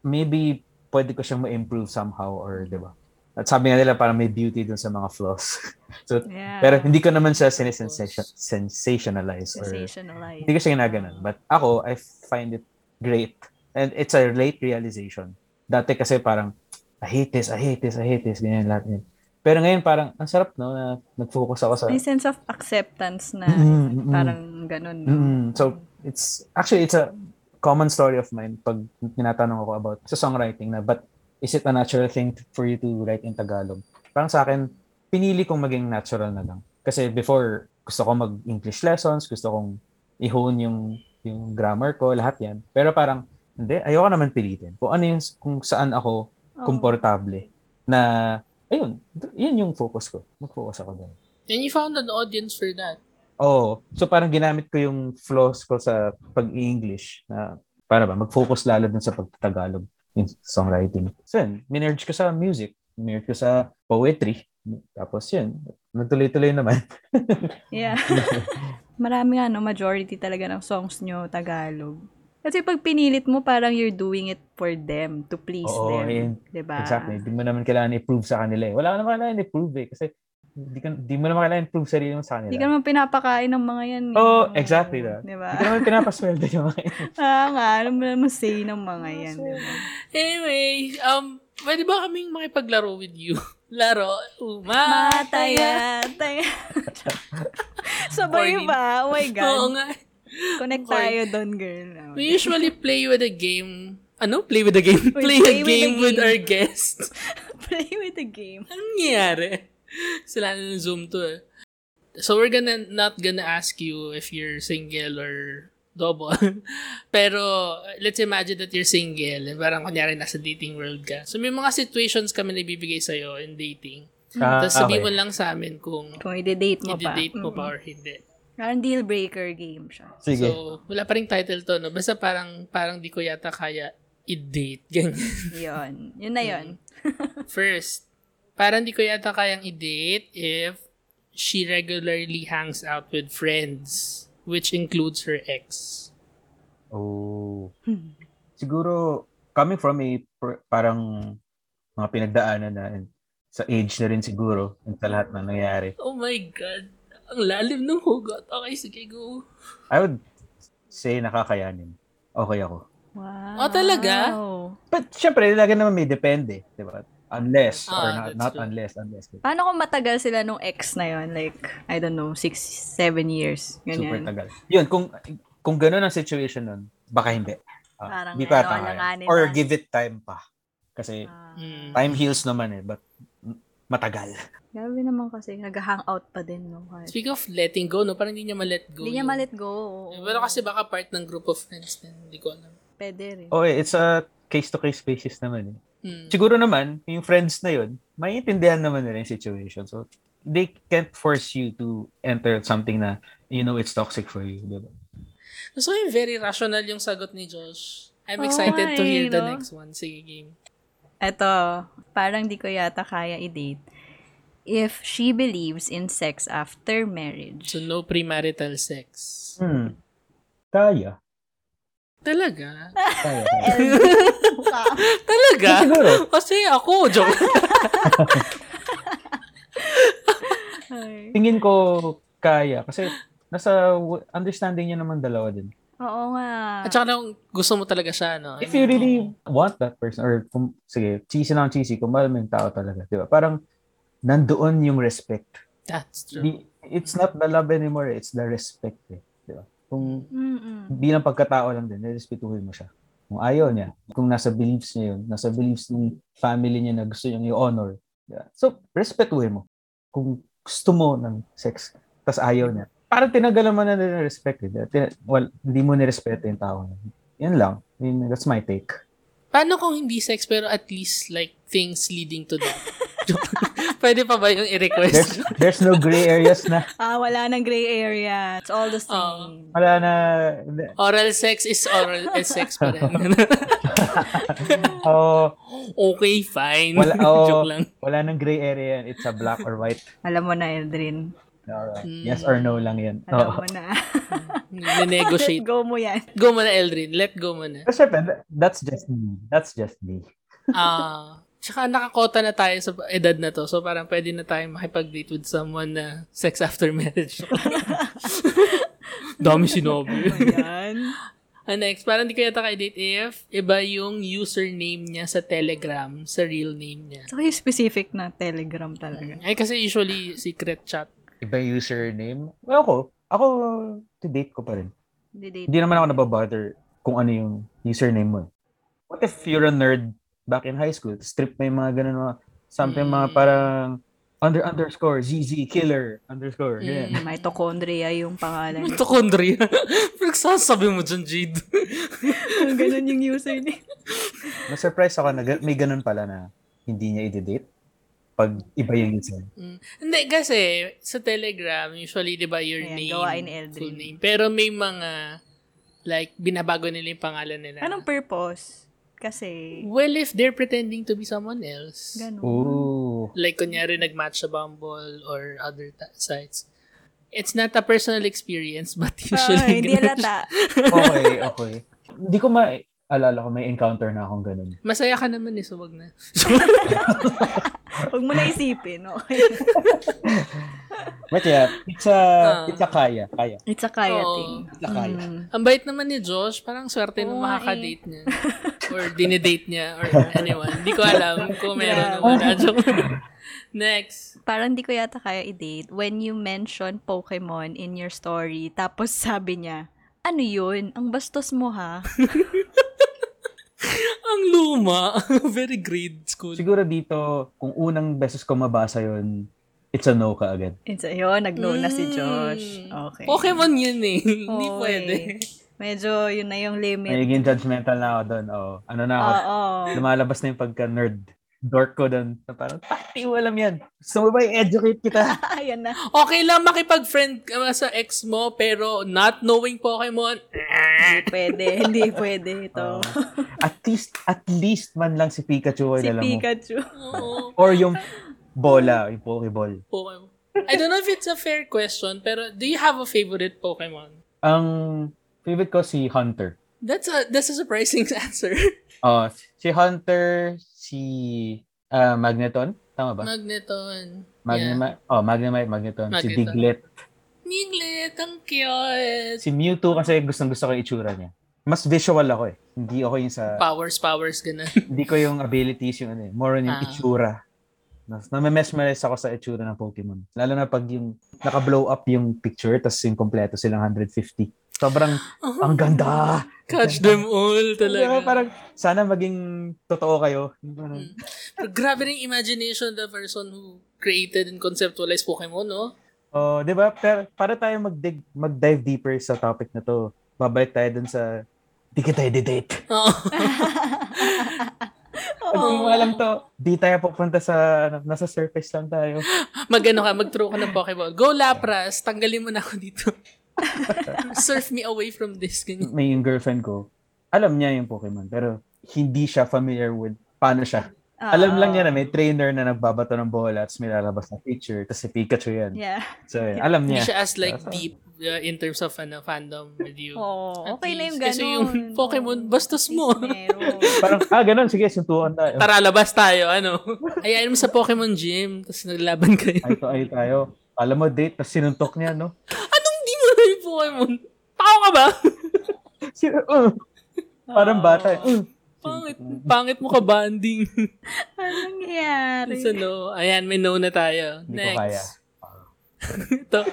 maybe pwede ko siyang ma-improve somehow or 'di ba? At sabi nga nila parang may beauty dun sa mga flaws. so Yeah. pero hindi ko naman siya sinisensation- sensationalize or Sensationalized. hindi ko siya ginaganon. But ako, I find it great. And it's a late realization. Dati kasi parang, I hate this, I hate this, I hate this, ganyan lahat yun. Pero ngayon parang, ang sarap no, na nag-focus ako sa... May sense of acceptance na Mm, mm, mm. parang ganun. no? Mm, so, it's, actually, it's a common story of mine pag tinatanong ako about sa songwriting na, but is it a natural thing for you to write in Tagalog? Parang sa akin, pinili kong maging natural na lang. Kasi before, gusto ko mag-English lessons, gusto kong i-hone yung, yung grammar ko, lahat yan. Pero parang, hindi, ayoko naman pilitin. Kung ano yung, kung saan ako komportable na, ayun, yun yung focus ko. Mag-focus ako doon. And you found an audience for that. Oo. So parang ginamit ko yung flaws ko sa pag-English na para ba, mag-focus lalo dun sa pagtagalog in songwriting. So yun, minerge ko sa music, minerge ko sa poetry. Tapos yun, nagtuloy-tuloy naman. Yeah. Marami nga, no, majority talaga ng songs nyo Tagalog. Kasi pag pinilit mo, parang you're doing it for them, to please Oo, them. yun. Diba? Exactly. Hindi mo naman kailangan i-prove sa kanila eh. Wala ka naman kailangan i-prove eh. Kasi hindi, ka, hindi mo naman kailangan i-prove sarili mo sa kanila. Hindi ka naman pinapakain ng mga yan. eh. Oo, exactly na. Diba? Hindi ka naman pinapasweldo yung mga yun. Ah, nga, alam mo naman say ng mga yan. Diba? Anyway, um, pwede ba kaming makipaglaro with you? Laro, Mataya, umataya. taya. Sabay ba? Oh my Oo God. nga. Connect Corny. tayo doon, girl. Oh We usually play with a game. Ano? Play with a game? Wait, play, play a with a game with game. our guests. Play with the game. Anong nangyayari? Sila na ng Zoom to eh. So we're gonna not gonna ask you if you're single or double. Pero let's imagine that you're single and parang kunyari nasa dating world ka. So may mga situations kami na ibibigay sa'yo in dating. Ah, Tapos sabihin mo okay. lang sa amin kung Kung i-date mo pa. i-date mo Mm. pa or hindi. Parang deal breaker game siya. Sige. So, wala pa rin title to, no? Basta parang, parang di ko yata kaya i-date. Ganyan. Yun. Yun na yun. First, parang di ko yata kayang i-date if she regularly hangs out with friends, which includes her ex. Oh. Siguro, coming from a parang mga pinagdaanan na and sa age na rin siguro and sa lahat na nangyayari. Oh my God. Ang lalim ng hugot. Okay, sige, go. I would say nakakayanin. Okay ako. Wow. Oh, talaga? But syempre, lagi naman may depende. Di ba? Unless, or Ah, not, that's not true. unless, unless. Paano kung matagal sila nung ex na yon Like, I don't know, six, seven years. Super Ganyan. tagal. Yun, kung kung gano'n ang situation nun, baka hindi. Ah, Parang hindi pa ano, yan. alanganin Or give it time pa. Kasi Ah, Mm. time heals naman eh, but matagal. grabe naman kasi, nag-hangout pa din, no? Kahit- Speak of letting go, no? Parang hindi niya ma-let go. Hindi niya ma-let go. oo. Eh, Pero kasi baka part ng group of friends din. Hindi ko alam. Pwede rin. Okay, it's a case-to-case basis naman eh. Hmm. Siguro naman, yung friends na yun, maintindihan naman nila yung situation. So, they can't force you to enter something na, you know, it's toxic for you. Diba? So, yung very rational yung sagot ni Josh. I'm Oo excited to nga hear eh, the no? next one. Sige, game. Eto, parang di ko yata kaya i-date. If she believes in sex after marriage. So, no premarital sex. Hmm. Kaya. Talaga? Kaya. Talaga? Siguro. Kasi ako, joke. Tingin ko kaya. Kasi nasa understanding niya naman dalawa din. Oo nga. At saka kung gusto mo talaga siya, no? If you really want that person, or kung, sige, cheesy na cheesy, kung mahal mo yung tao talaga, di ba? Parang, nandoon yung respect. That's true. Di, it's not the love anymore, it's the respect. Eh, di ba? Kung Mm-mm. bilang pagkatao lang din, nirespetuhin mo siya. Kung ayaw niya, kung nasa beliefs niya yun, nasa beliefs ng family niya na gusto niyang i-honor. di ba? So, respetuhin mo. Kung gusto mo ng sex, tas ayaw niya. Parang tinagalan mo na nila ng respect. Eh. Tin- well, hindi mo nirespeto yung tao. Yan lang. I mean, that's my take. Paano kung hindi sex pero at least like things leading to that? Pwede pa ba yung There's, i-request? there's no gray areas na. Ah, wala nang gray area. It's all the same. Wala na. Oral sex is oral is sex pa rin. Oh, okay, fine. wala, oh, Joke lang. wala nang gray area. It's a black or white. Alam mo na, Eldrin. Alright. Mm. Yes or no lang yan. Alam Oo. mo na. negotiate Go mo yan. Go mo na, Eldrin. Let go mo na. Pero syempre, that- that's just me. That's just me. Ah, tsaka nakakota na tayo sa edad na to. So parang pwede na tayo makipag-date with someone na sex after marriage. Dami sinabi. Ayan. Ah, next, parang di ko yata kay date if iba yung username niya sa Telegram sa real name niya. Saka yung specific na telegram talaga. Ay, kasi usually secret chat. Iba yung username. Well, ako, ako, to date ko pa rin. Didate. Hindi naman ako nababother kung ano yung username mo. eh. What if you're a nerd back in high school? Strip may mga ganun mga, something mga Mm. parang under underscore, ZZ, killer, underscore. Mm. Mitochondria yung pangalan. Mitochondria. Pagsasabi mo dyan, Jade. Ganun yung username. Na-surprise ako na may ganun pala na hindi niya i-date pag iba yung username. Mm. Hindi, kasi sa Telegram, usually, di ba, your Ayan, name, gawain full name. Pero may mga, like, binabago nila yung pangalan nila. Anong purpose? Kasi, Well, if they're pretending to be someone else, ganun. Ooh. like, kunyari, nag-match sa Bumble or other ta- sites, it's not a personal experience, but usually, Ay, hindi alata. Okay, okay. Hindi ko maalala ko may encounter na akong ganun. Masaya ka naman eh, so wag na. Huwag mo na isipin, okay? But yeah, it's a, Ah. it's a kaya, kaya. It's a kaya Oo. thing. It's a kaya. Mm. Ang bait naman ni Josh, parang swerte nung nga makaka-date niya. or dinidate niya, or anyone. Hindi ko alam kung meron Grabe. naman. Joke. Next. Parang di ko yata kaya i-date when you mention Pokemon in your story, tapos sabi niya, ano yun? Ang bastos mo ha? Ang luma. Very grade school. Siguro dito, kung unang beses ko mabasa yon it's a no ka agad. It's ayun, nag-no na si Josh. Mm. Okay. Pokemon yun eh. Hindi pwede. eh. Medyo yun na yung limit. Nagiging judgmental na ako doon. Oh, ano na ako, Oo. lumalabas na yung pagka-nerd. Dork ko doon. Na Parang, pati mo alam yan. Gusto mo ba i-educate kita? Ayan na. Okay lang makipag-friend ka sa ex mo, pero not knowing Pokemon, Hindi pwede. Hindi pwede ito. Oh. at least, at least man lang si Pikachu ay si alam mo. Pikachu. oo. Or yung bola, yung Pokeball. Pokemon. I don't know if it's a fair question, pero do you have a favorite Pokemon? Ang favorite ko si Hunter. That's a that's a surprising answer. Oh, si Hunter, si ah, Magneton, tama ba? Magneton. Yeah. Magnemite, oh, Magnemite, Magneton, si Magneton. Diglett. Niglet, ang cute. Si Mewtwo kasi gustong gusto ko yung itsura niya. Mas visual ako eh. Hindi ako yung sa, Powers, powers, ganun. hindi ko yung abilities yung ano eh. More on yung Ah. itsura. Namemesmerize ako sa itsura ng Pokemon. Lalo na pag yung naka-blow up yung picture, tapos yung kompleto silang 150. Sobrang, ang ganda! Catch them all Diba? talaga. Parang, sana maging totoo kayo. Mm. Pero grabe rin imagination the person who created and conceptualized Pokemon, no? Oh, 'di ba? Pero para tayo mag-dig, mag-dive deeper sa topic na 'to. Babalik tayo dun sa di kita i-date. Oo. Pag mo alam to, di tayo pupunta sa, ano, nasa surface lang tayo. Mag-ano ka, mag-throw ka ng Pokeball. Go Lapras, tanggalin mo na ako dito. Surf me away from this. Ganyan. May yung girlfriend ko, alam niya yung Pokemon, pero hindi siya familiar with paano siya. Alam lang niya na may trainer na nagbabato ng bola at may lalabas na picture, tapos si Pikachu yan. Yeah. So, yun, alam Hindi niya. siya as like deep uh, in terms of ano, fandom with you. Oh, At okay na yung least. ganun. Kasi yung Pokemon, bastos mo. Parang, ah, ganun, sige, suntukan tayo. Tara, labas tayo, ano. Ayayin mo sa Pokemon Gym, tapos naglaban kayo. Ay, to, ay tayo. Alam mo, date, tapos sinuntok niya, no? Anong di mo na yung Pokemon? Tao ka ba? Sino, uh, parang bata. Uh, Pangit, pangit mo ka banding. Anong nangyari? so, no, ayan, may no na tayo. Hindi ko kaya. Next. Ito,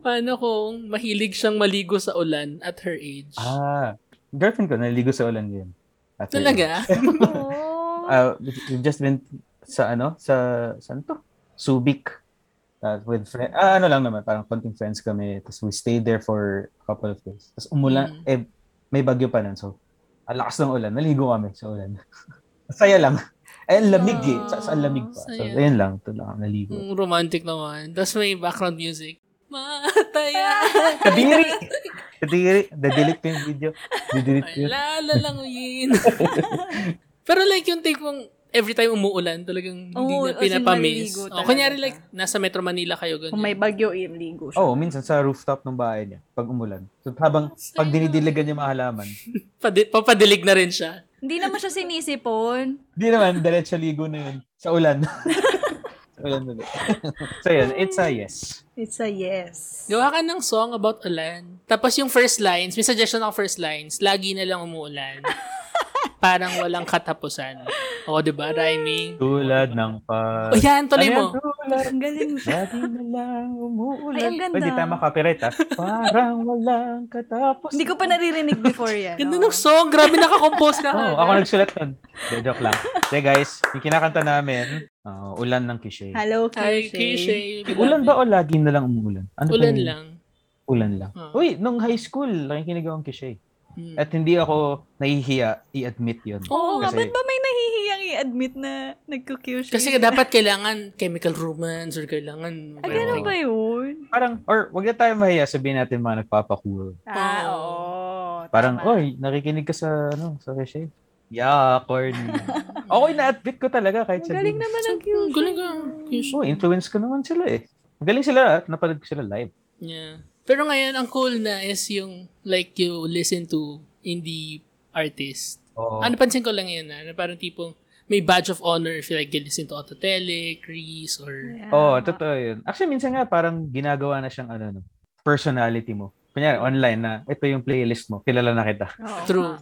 paano kung mahilig siyang maligo sa ulan at her age? Ah, girlfriend ko, naligo sa ulan yun. At Talaga? Oh. Uh, we've just been sa ano, sa, saan to? Subic. Uh, with friend, ah, ano lang naman, parang konting friends kami. Tapos we stayed there for a couple of days. Tapos umulan, Mm. eh, may bagyo pa nun. So, ang lakas ng ulan. Naligo kami sa ulan. Saya lang. Eh, ang lamig eh. Sa, sa lamig pa. So, Saya. ayun lang. Ito lang, naligo. Mm, romantic naman. Tapos may background music. Mataya. Kadiri! Kadiri! Dadelete ko yung video. Didelete ko yun. Lalalangin. Pero like yung take mong every time umuulan, talagang hindi na as in pinapamiss. maliligo O, talaga kunyari like, nasa Metro Manila kayo, ganyan. Kung may bagyo, iligo siya. Oo, oh, minsan sa rooftop ng bahay niya, pag umulan. So, habang, pag dinidiligan yung mga halaman, Padi- papadilig na rin siya. Hindi naman siya sinisipon. Di naman, diretso ligo na yun. Sa ulan. sa ulan ulit. so yun, it's a yes. It's a yes. Gawa ka ng song about ulan. Tapos yung first lines, may suggestion ako first lines, lagi na lang umuulan. Parang walang katapusan. O, di ba? Rhyming. Tulad ng pag... O yan, tuloy Ano mo. Tulad. Ang galing. Lagi na lang umuulan. Ay, ang ganda. Pwede tayo makapirate ha. Parang walang katapos. Hindi ko pa naririnig before yan. Ganda oh. ng song. Grabe nakakompose ka. Oo, ako nagsulat nun. De, joke lang. Okay guys, yung kinakanta namin, uh, ulan ng kishay. Hello, Ay, Kishay. cliche. Ulan ba o lagi na lang umuulan? Ano Ulan lang. Ulan lang. Uy, nung high school, nakikinig ako ng kishay. Hmm. At hindi ako nahihiya i-admit yun. Oo nga, Kasi- ba't ba may nahihiyang i-admit na nagko-cute Kasi dapat kailangan chemical romance or kailangan... Ah, ganun ba yun? Parang, or wag na tayo mahiya, sabihin natin mga nagpapacool. Ah, Oo. oo. Parang, tama. oy, nakikinig ka sa, ano, sa kishay. Yeah, corny. okay, na-admit ko talaga kahit Ang galing naman ng cute. Galing ka. Yes. Oh, influence ko naman sila eh. Magaling sila at napanood ko sila live. Yeah. Pero ngayon, ang cool na is yung like you listen to indie artist. Oo. Ano pansin ko lang yun na, na parang tipong may badge of honor if you like you listen to Autotele, Chris, or... Yeah. Oo, totoo yun. Actually, minsan nga parang ginagawa na siyang ano, no, personality mo. Kunyari, online na, ito yung playlist mo, kilala na kita. Oo True.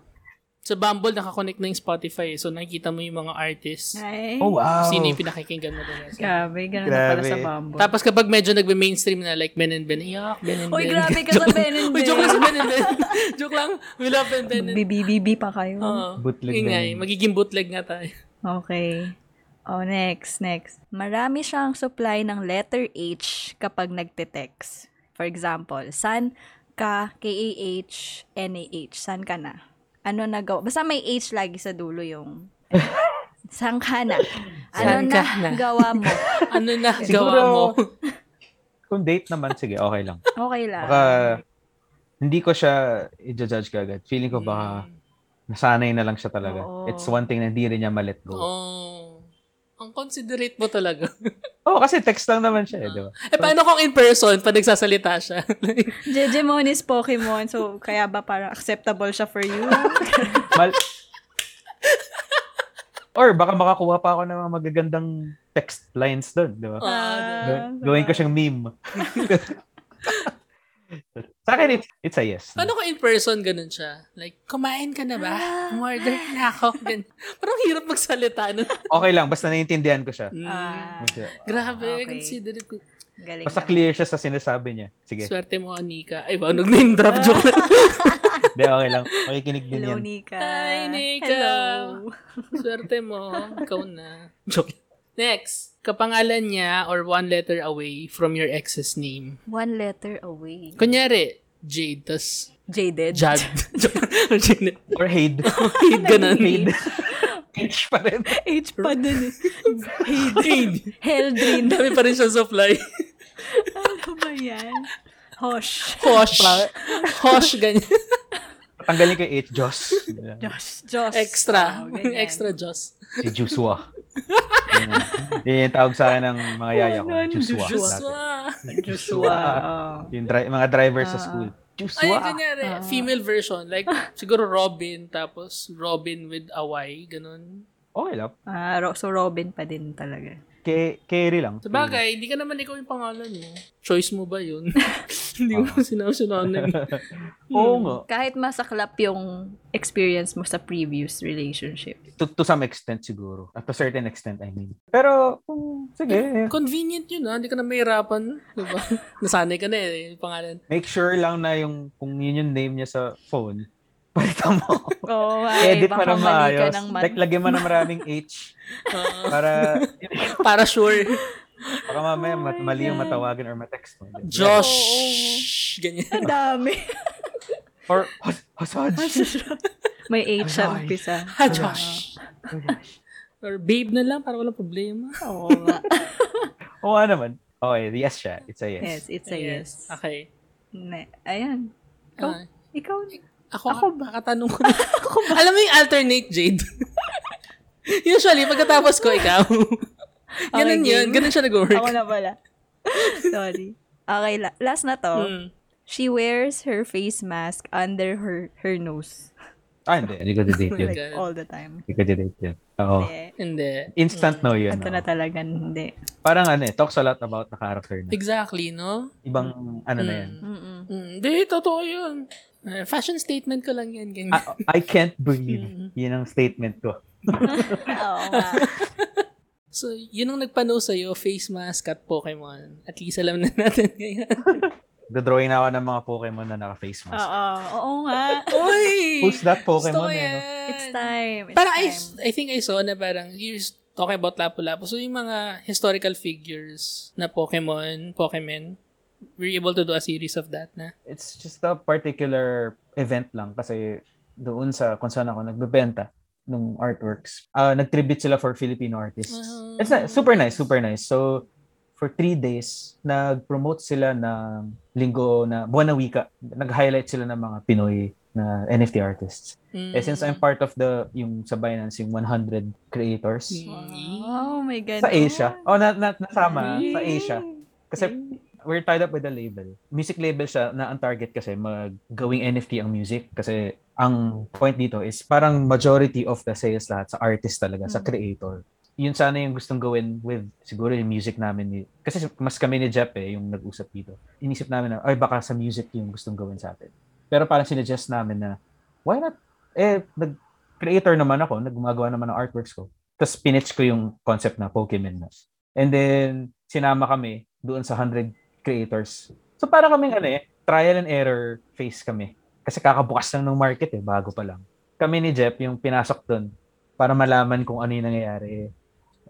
Sa Bumble, nakakonect na yung Spotify. So, nakikita mo yung mga artists. Ay, Oh, wow. Sino yung pinakikinggan mo doon. grabe, ganun na pala sa Bumble. Tapos kapag medyo nagbe-mainstream na like Ben and Ben, iyak, Ben and Uy, Ben. grabe ka sa Ben and Uy, joke lang Ben. sa Ben and Ben. joke lang. We love Ben, Ben and Bibi-bibi pa kayo. Oo. Bootleg Ben and eh, Ben. magiging bootleg nga tayo. Okay. Oh, next, next. Marami siyang supply ng letter H kapag nagte-text. For example, san ka, K-A-H, N-A-H. San ka na? Ano nagawa? Basta may H lagi sa dulo yung... San ka na? Ano na, na? gawa mo? Ano na Siguro- gawa mo? Kung date naman, sige, okay lang. Okay lang. Baka, hindi ko siya i-judge kagad. Feeling ko baka nasanay na lang siya talaga. Oo. It's one thing na hindi rin niya ma-let go. Oh. Ang considerate mo talaga. Oo, kasi text lang naman siya eh, di ba? eh, paano kung in person, pag nagsasalita siya? Jejemon is Pokemon, so kaya ba parang acceptable siya for you? Mal- Or baka makakuha pa ako ng mga magagandang text lines doon, di ba? Ah, Gaw- Gawin ko siyang meme. Sa akin, it's, it's a yes. Ano ko in person, ganun siya? Like, kumain ka na ba? Umorder na ako. Ganun. Parang hirap magsalita. No? Okay lang, basta naiintindihan ko siya. Mm. Ah, Grabe, Okay. considerate ko. galing Basta clear siya sa sinasabi niya. Sige. Swerte mo, Anika. Ay, ba, nag-name drop joke lang. Hindi, okay lang. Makikinig din Hello, yan. Nika. Hi, Nika. Hello. Swerte mo. Ikaw na. Joke. Next. Kapangalan niya or one letter away from your ex's name. One letter away. Kunyari, Jade, tas Jaded. Jad. Or Jade. Or Hade. Hate ganun. Hade. H pa rin. H pa din eh. Hate. Heldrin. Dami pa rin siya supply. ano ba yan? Hosh. Hosh. Hosh, ganyan. Tanggalin ko yung H, Joss. Josh. Josh. Extra. Oh, ganyan. Extra Joss. Si Joshua. Yan. Yung tawag sa akin ng mga yaya ko. Ganun, Joshua. Joshua. Joshua. oh. Yung dri- mga driver sa Ah. school. Ay, Joshua. kunyari, female version. Like, siguro Robin, tapos Robin with a Y, ganun. Okay lang. Ah, Ro- so Robin pa din talaga. Ke- carry lang. Sa bagay, hindi ka naman ikaw yung pangalan mo. Choice mo ba yun? hindi mo sinabi sinabi. Oo nga. Kahit masaklap yung experience mo sa previous relationship. To, to some extent siguro. At to certain extent, I mean. Pero, kung, sige. Convenient yun, ha? Hindi ka na mahirapan. Diba? Nasanay ka na eh, yung pangalan. Make sure lang na yung, kung yun yung name niya sa phone, palitan mo. Oo, ay, Edit mo na mali ka maayos. Like, lagyan mo na maraming H Ah, para, para sure. baka mamaya mat- mali yung matawagan or matext mo. Josh. Ganyan. Ang dami. Or, hos- hosaj. May H sa umpisa. Ha, Josh. Or babe na lang, para walang problema. Oo nga. Oo nga naman. Okay, yes siya. It's a yes. Yes, it's a yes. Okay. Ne- Ayan. Ikaw? Ah, Ikaw? Ako, ako ba? Katanong ko na. Alam mo yung alternate, Jade? Usually, pagkatapos ko, ikaw. Ganun Okay, yun. Ganun siya nag-work. Ako na pala. Sorry. Okay, la- last na to. Hmm. She wears her face mask under her her nose. Ah, hindi. Hindi ko didate yun. Like, all the time. Hindi ko didate yun. Oo. Hindi. Hindi. Instant no yun. Ito oo. na talaga, hindi. Parang ano eh, talks a lot about the character na. Exactly, no? Ibang ano na yan. Mm-mm. Hmm. Hindi, totoo yun. Eh, fashion statement ko lang yan. Ganyan. I, I can't breathe. Yan ang statement ko. Oo nga. So, yun ang nagpano sa'yo, face mask at Pokemon. At least alam na natin ngayon. Dodrawing na ako ng mga Pokemon na naka-face mask. Oo. Oo nga. Uy! Who's that Pokemon eh, no? It's time. It's Parang I, time. I think I saw na parang you're talking about Lapu-Lapu. So yung mga historical figures na Pokemon, Pokemon, we're able to do a series of that na. It's just a particular event lang kasi doon sa kung saan ako nagbebenta ng artworks. Ah, nag-tribute sila for Filipino artists. Ah. It's na- super nice, super nice. So, for three days, nag-promote sila ng linggo na buwan na wika. Nag-highlight sila ng mga Pinoy na NFT artists. Mm. Eh, since I'm part of the, yung sa Binance, yung 100 creators, Mm. Oh my God. sa Asia. Oh, na, na, nasama sa Asia. Kasi we're tied up with a label. Music label siya na ang target kasi maggawing NFT ang music kasi ang point dito is parang majority of the sales lahat sa artist talaga, sa Mm. creator. Yun sana yung gustong gawin with siguro yung music namin. Ni, kasi mas kami ni Jeff eh, yung nag-usap dito. Inisip namin na, ay baka sa music yung gustong gawin sa atin. Pero parang sinuggest namin na, why not? Eh, nag-creator naman ako, nagumagawa naman ng artworks ko. Tapos pinitch ko yung concept na Pokemon na. And then, sinama kami doon sa 100 creators. So, para kaming ano eh, trial and error phase kami. Kasi kakabukas lang ng market eh, bago pa lang. Kami ni Jeff yung pinasok doon para malaman kung ano yung nangyayari.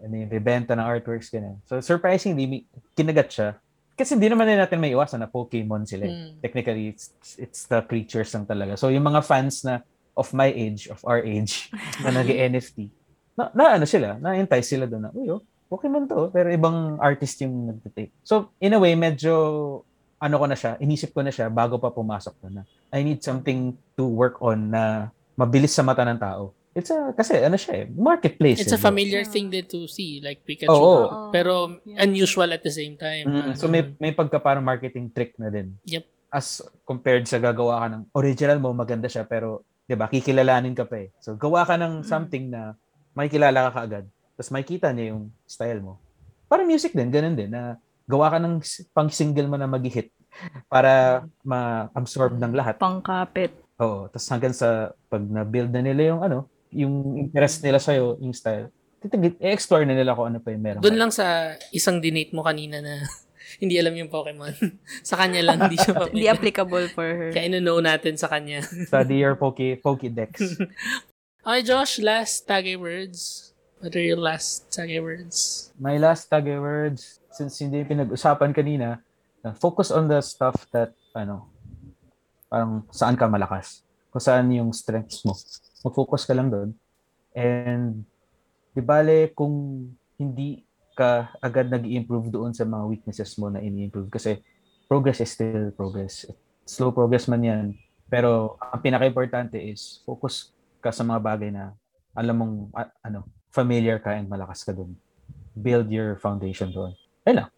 Ano yung rebenta ng artworks, ganyan. So, surprisingly, kinagat siya. Kasi hindi naman din natin may iwasan na Pokemon sila. Mm. Technically, it's, it's the creatures lang talaga. So, yung mga fans na of my age, of our age, na nag-NFT, na, na ano sila, na-entice sila doon na, uy, oh, Pokemon to, pero ibang artist yung nagtitake. So, in a way, medyo, ano ko na siya, inisip ko na siya bago pa pumasok na na. I need something to work on na mabilis sa mata ng tao. It's a, kasi ano siya eh, marketplace. It's a eh, familiar thing din to see, like Pikachu. Oo. Oo. Pero Yeah. unusual at the same time. Mm, so may may pagka parang marketing trick na din. Yep. As compared sa gagawa ka ng original mo, maganda siya pero 'di ba, kikilalanin ka pa eh. So gawa ka ng something na makikilala ka kaagad. Tapos makikita niya yung style mo. Parang music din, ganun din na gawa ka ng pang single mo na mag-hit. para ma-absorb ng lahat. Pangkapit. Oo. Tapos hanggang sa pag na-build na nila yung ano, yung interest nila sa'yo, yung style, titigit, i-explore na nila kung ano pa yung meron. Doon lang sa isang dinate mo kanina na hindi alam yung Pokemon. sa kanya lang, hindi siya Hindi applicable for her. Kaya ino-know natin sa kanya. Study your Poke, Pokedex. Okay, Josh, last tagay words. What are your last tagay words? My last tagay words, since hindi pinag-usapan kanina, focus on the stuff that, ano, parang saan ka malakas. Kung saan yung strengths mo. Mag-focus ka lang doon. And, di bale, kung hindi ka agad nag improve doon sa mga weaknesses mo na ini-improve. Kasi, progress is still progress. Slow progress man yan. Pero, ang pinaka-importante is, focus ka sa mga bagay na alam mong, ano, familiar ka and malakas ka doon. Build your foundation doon. Ayun lang.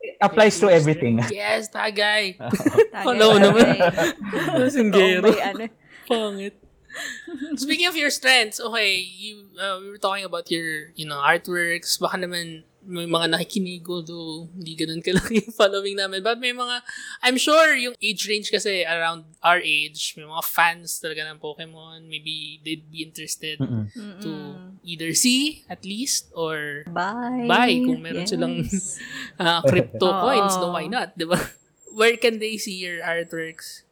It applies to everything. Yes, tagay. Hello naman. Singgero. Oh, ano. Pangit. Speaking of your strengths, okay, you uh, we were talking about your, you know, artworks. Baka naman may mga nakikinig although hindi ganun kalaki yung following namin. But may mga, I'm sure yung age range kasi around our age, may mga fans talaga ng Pokemon. Maybe they'd be interested Mm-mm. to either see at least or Bye. Buy, kung meron silang- Yes. uh, crypto Oo. coins. No, why not? Di ba? Where can they see your artworks?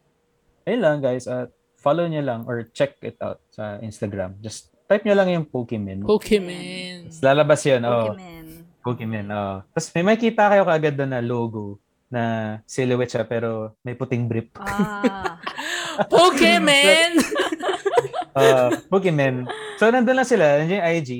Ayun lang guys, uh, follow nyo lang or check it out sa Instagram. Just type nyo lang yung Pokemon. Pokemon. Lalabas yun. Oh, Pokemon. Oh. Tapos may makita kayo kagad doon na logo na silhouette siya pero may puting brief. Ah. Pokemon! Uh, Pokemon. So nandun lang sila, nandiyan yung IG.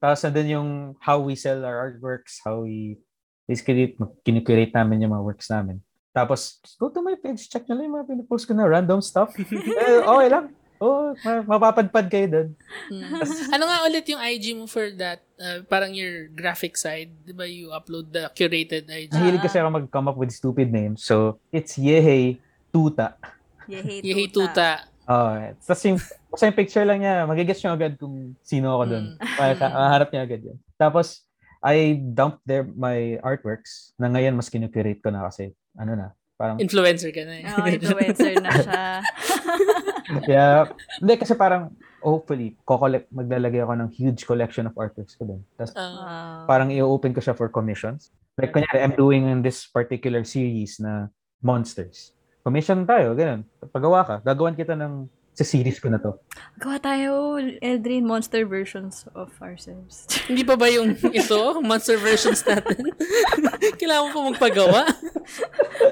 Tapos nandun yung how we sell our artworks, how we basically kinikurate namin yung mga works namin. Tapos, go to my page, check nyo lang yung mga pinapost ko na random stuff. eh, okay lang. Oh, ma- mapapadpad kayo doon. Mm. ano nga ulit yung IG mo for that? Uh, parang your graphic side. Di ba you upload the curated IG? Nahilig kasi ako mag-come up with stupid names. So, it's Yehey Tuta. Yehey Yehey Tuta. Oh, tapos yung, basta yung picture lang niya, magigets nyo agad kung sino ako doon. Mm. Mahanap niya agad yun. Tapos, I dumped there my artworks na ngayon mas kinukurate ko na kasi, ano na, parang, Influencer ka na eh. Oh, influencer na siya. yeah, hindi kasi parang, hopefully, kokolek, maglalagay ako ng huge collection of artworks ko doon. Tapos, Uh, parang i-open ko siya for commissions. Like, kunyari, I'm doing in this particular series na monsters. Commission tayo, ganun. Pagawa ka, gagawan kita ng sa series ko na to. Gawa tayo, Eldrin, monster versions of ourselves. hindi pa ba yung ito, monster versions natin? Kailangan mo pa magpagawa?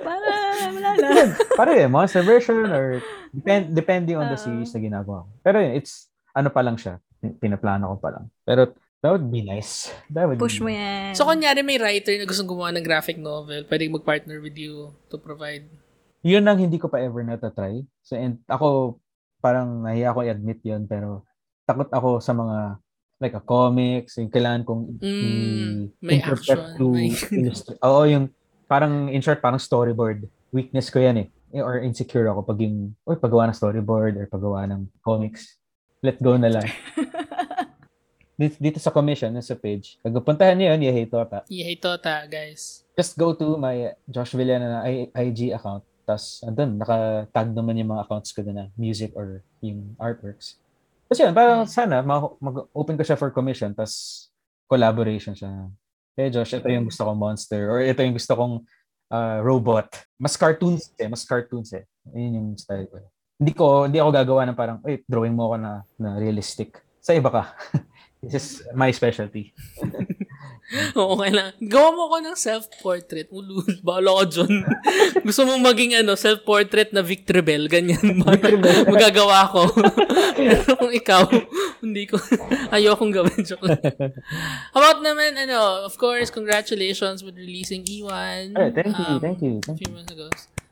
Para, wala lang. Pare, monster version or depend, depending on the series na ginagawa ko. Pero yun, it's, ano pa lang siya. Pinaplano ko pa lang. Pero that would be nice. That would Push be mo yan. So, kunyari may writer na gustong gumawa ng graphic novel, pwedeng mag-partner with you to provide. Yun ang hindi ko pa ever natatry. So, and ako, parang nahiya ako i-admit yun, pero takot ako sa mga like a comics, yung kailangan kong Mm, may action, to may- illustrate. Oo, yung parang in short, parang storyboard. Weakness ko yan eh. Eh, Or insecure ako pag yung, oy, paggawa ng storyboard or paggawa ng comics. Let go na lang. dito, dito sa commission, sa page, pag puntahan niyo yun, Yehey Tota. Yehey Tota, guys. Just go to my Josh Villana IG account. Tapos, andun, naka-tag naman yung mga accounts ko na music or yung artworks. Tapos yun, parang sana ma- mag-open ko siya for commission, tapos collaboration siya. Hey Josh, ito yung gusto kong monster or ito yung gusto kong uh, robot. Mas cartoons eh, mas cartoons eh. Yun yung style ko. Hindi ko, hindi ako gagawa ng parang, ay, drawing mo ako na, na realistic. Sa iba ka. This is my specialty. Oo, okay lang. Gawa mo ko ng self-portrait. Ulul, bahala ka dyan. Gusto mong maging ano, self-portrait na Victor Bell, ganyan. Magagawa ko. Pero kung ikaw, hindi ko, ayokong gawin. Joke about naman, ano, of course, congratulations with releasing E1. Alright, thank you, um, thank you. A Thank few months ago.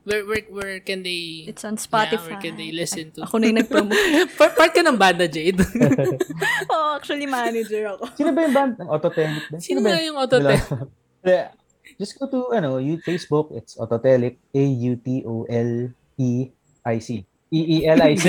Where, where, where can they, It's on yeah, Spotify. where can they listen to? Ako na yung nag-promote. part, part ka ng banda, Jade. oh, actually, manager ako. Sino ba yung band? Ang Autotelic ba? Sino ba yung Autotelic? Just go to ano, you Facebook, it's Autotelic, A-U-T-O-L-E-I-C. E-E-L-I-C.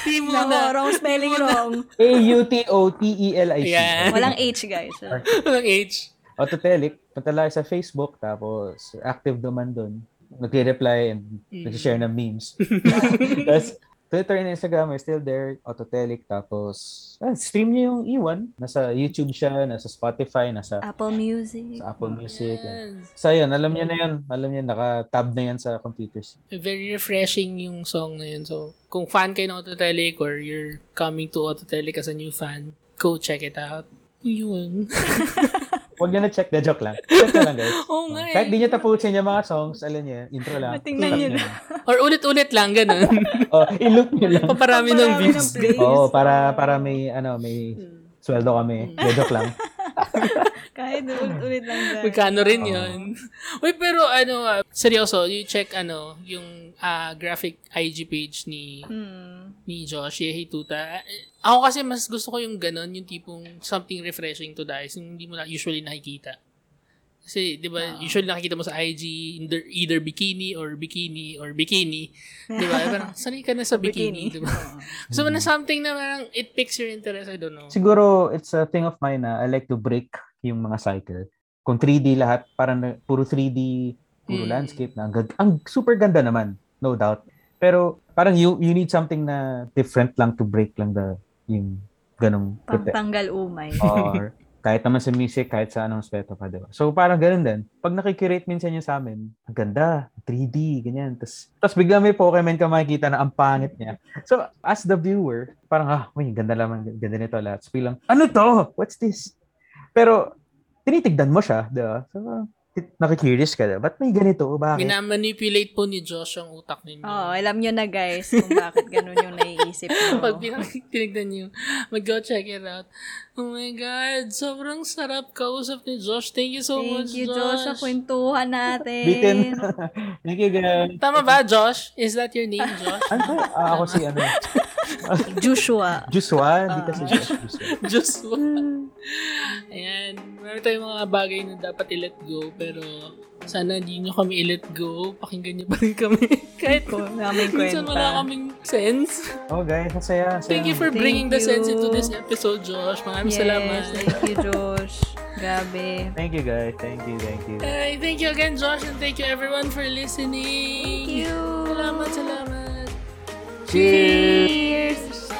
Hindi mo na. wrong spelling wrong. A-U-T-O-T-E-L-I-C. Yeah. Walang H, guys. Walang age. Autotelic, punta lang sa Facebook, tapos active naman doon. Nagre-reply and Mm. nag-share ng memes. Tapos, Twitter and Instagram are still there, Autotelic, tapos ah, stream niyo yung Iwan. Nasa YouTube siya, nasa Spotify, nasa Apple Music. sa Apple Music. Yes. So, yun, alam niya na yun. Alam niya, naka-tab na yan sa computers. Very refreshing yung song na yun. So, kung fan kayo ng Autotelic or you're coming to Autotelic as a new fan, go check it out. Yun. Huwag niyo na-check, na joke lang. Check na lang, guys. Oo nga eh. Kahit di niyo tapusin yung mga songs, alam niya, intro lang. Matingnan Stop niyo lang. Or ulit-ulit lang, ganun. Oh, i-loop niyo lang. Paparami ng Paparami views. ng plays. Oo, para para may ano, may sweldo kami. Na joke lang. Kahit ulit-ulit lang dyan. Magkano rin Oo. yun. Uy, pero ano, ah, seryoso, you check ano, yung ah, graphic IG page ni Hmm. ni Josh Yehituta. Ako kasi mas gusto ko yung ganun, yung tipong something refreshing to the eyes, yung hindi mo na usually nakikita. Kasi, di ba, usually nakikita mo sa IG, either, either bikini or bikini or bikini. Di ba? Parang, sanay ka na sa bikini. Bikini. Di ba? So, na something na parang it piques your interest, I don't know. Siguro it's a thing of mine na I like to break yung mga cycle. Kung 3D lahat, parang puro 3D, puro Mm. landscape na ang, ang super ganda naman, no doubt. Pero parang you you need something na different lang to break lang the yung ganong prote- Pangtanggal umay. or kahit naman sa music, kahit sa anong aspeto pa, diba? So, parang ganun din. Pag nakikirate minsan yun sa amin, ang ganda, 3D, ganyan. Tapos, tapos bigla may Pokemon ka makikita na ang pangit niya. So, as the viewer, parang, ah, uy, ganda naman, ganda nito lahat. So, bilang, ano to? What's this? Pero, tinitigdan mo siya, diba? So, tit- nakikurious ka, diba? Ba't may ganito? Bakit? Minamanipulate po ni Josh ang utak ninyo. Oo, alam nyo na guys kung bakit ganun yung naiisip nyo. Pag tinignan nyo, mag-go check it out. Oh my God, sobrang sarap kausap ni Josh. Thank you so much, Thank you, Josh, sa kwentuhan natin. Bitin. Thank you, guys. Tama ba, Josh? Is that your name, Josh? Ano? Ah, ako si, ano, Joshua. Joshua. Hindi kasi Josh. Joshua. Joshua. Ayan. Meron tayong mga bagay na dapat i-let go, pero sana hindi nyo kami i-let go. Pakinggan nyo pa rin kami. Kahit Ko, namin minsan kwenta. wala kaming sense. Oh, guys, masaya. masaya. Thank you for Thank bringing the sense you. into this episode, Josh. Maraming Yes, salamat. thank you, Josh. Grabe. Thank you, guys. Thank you, thank you. Ay, thank you again, Josh, and thank you everyone for listening. Thank you. Salamat, salamat. Cheers. Cheers.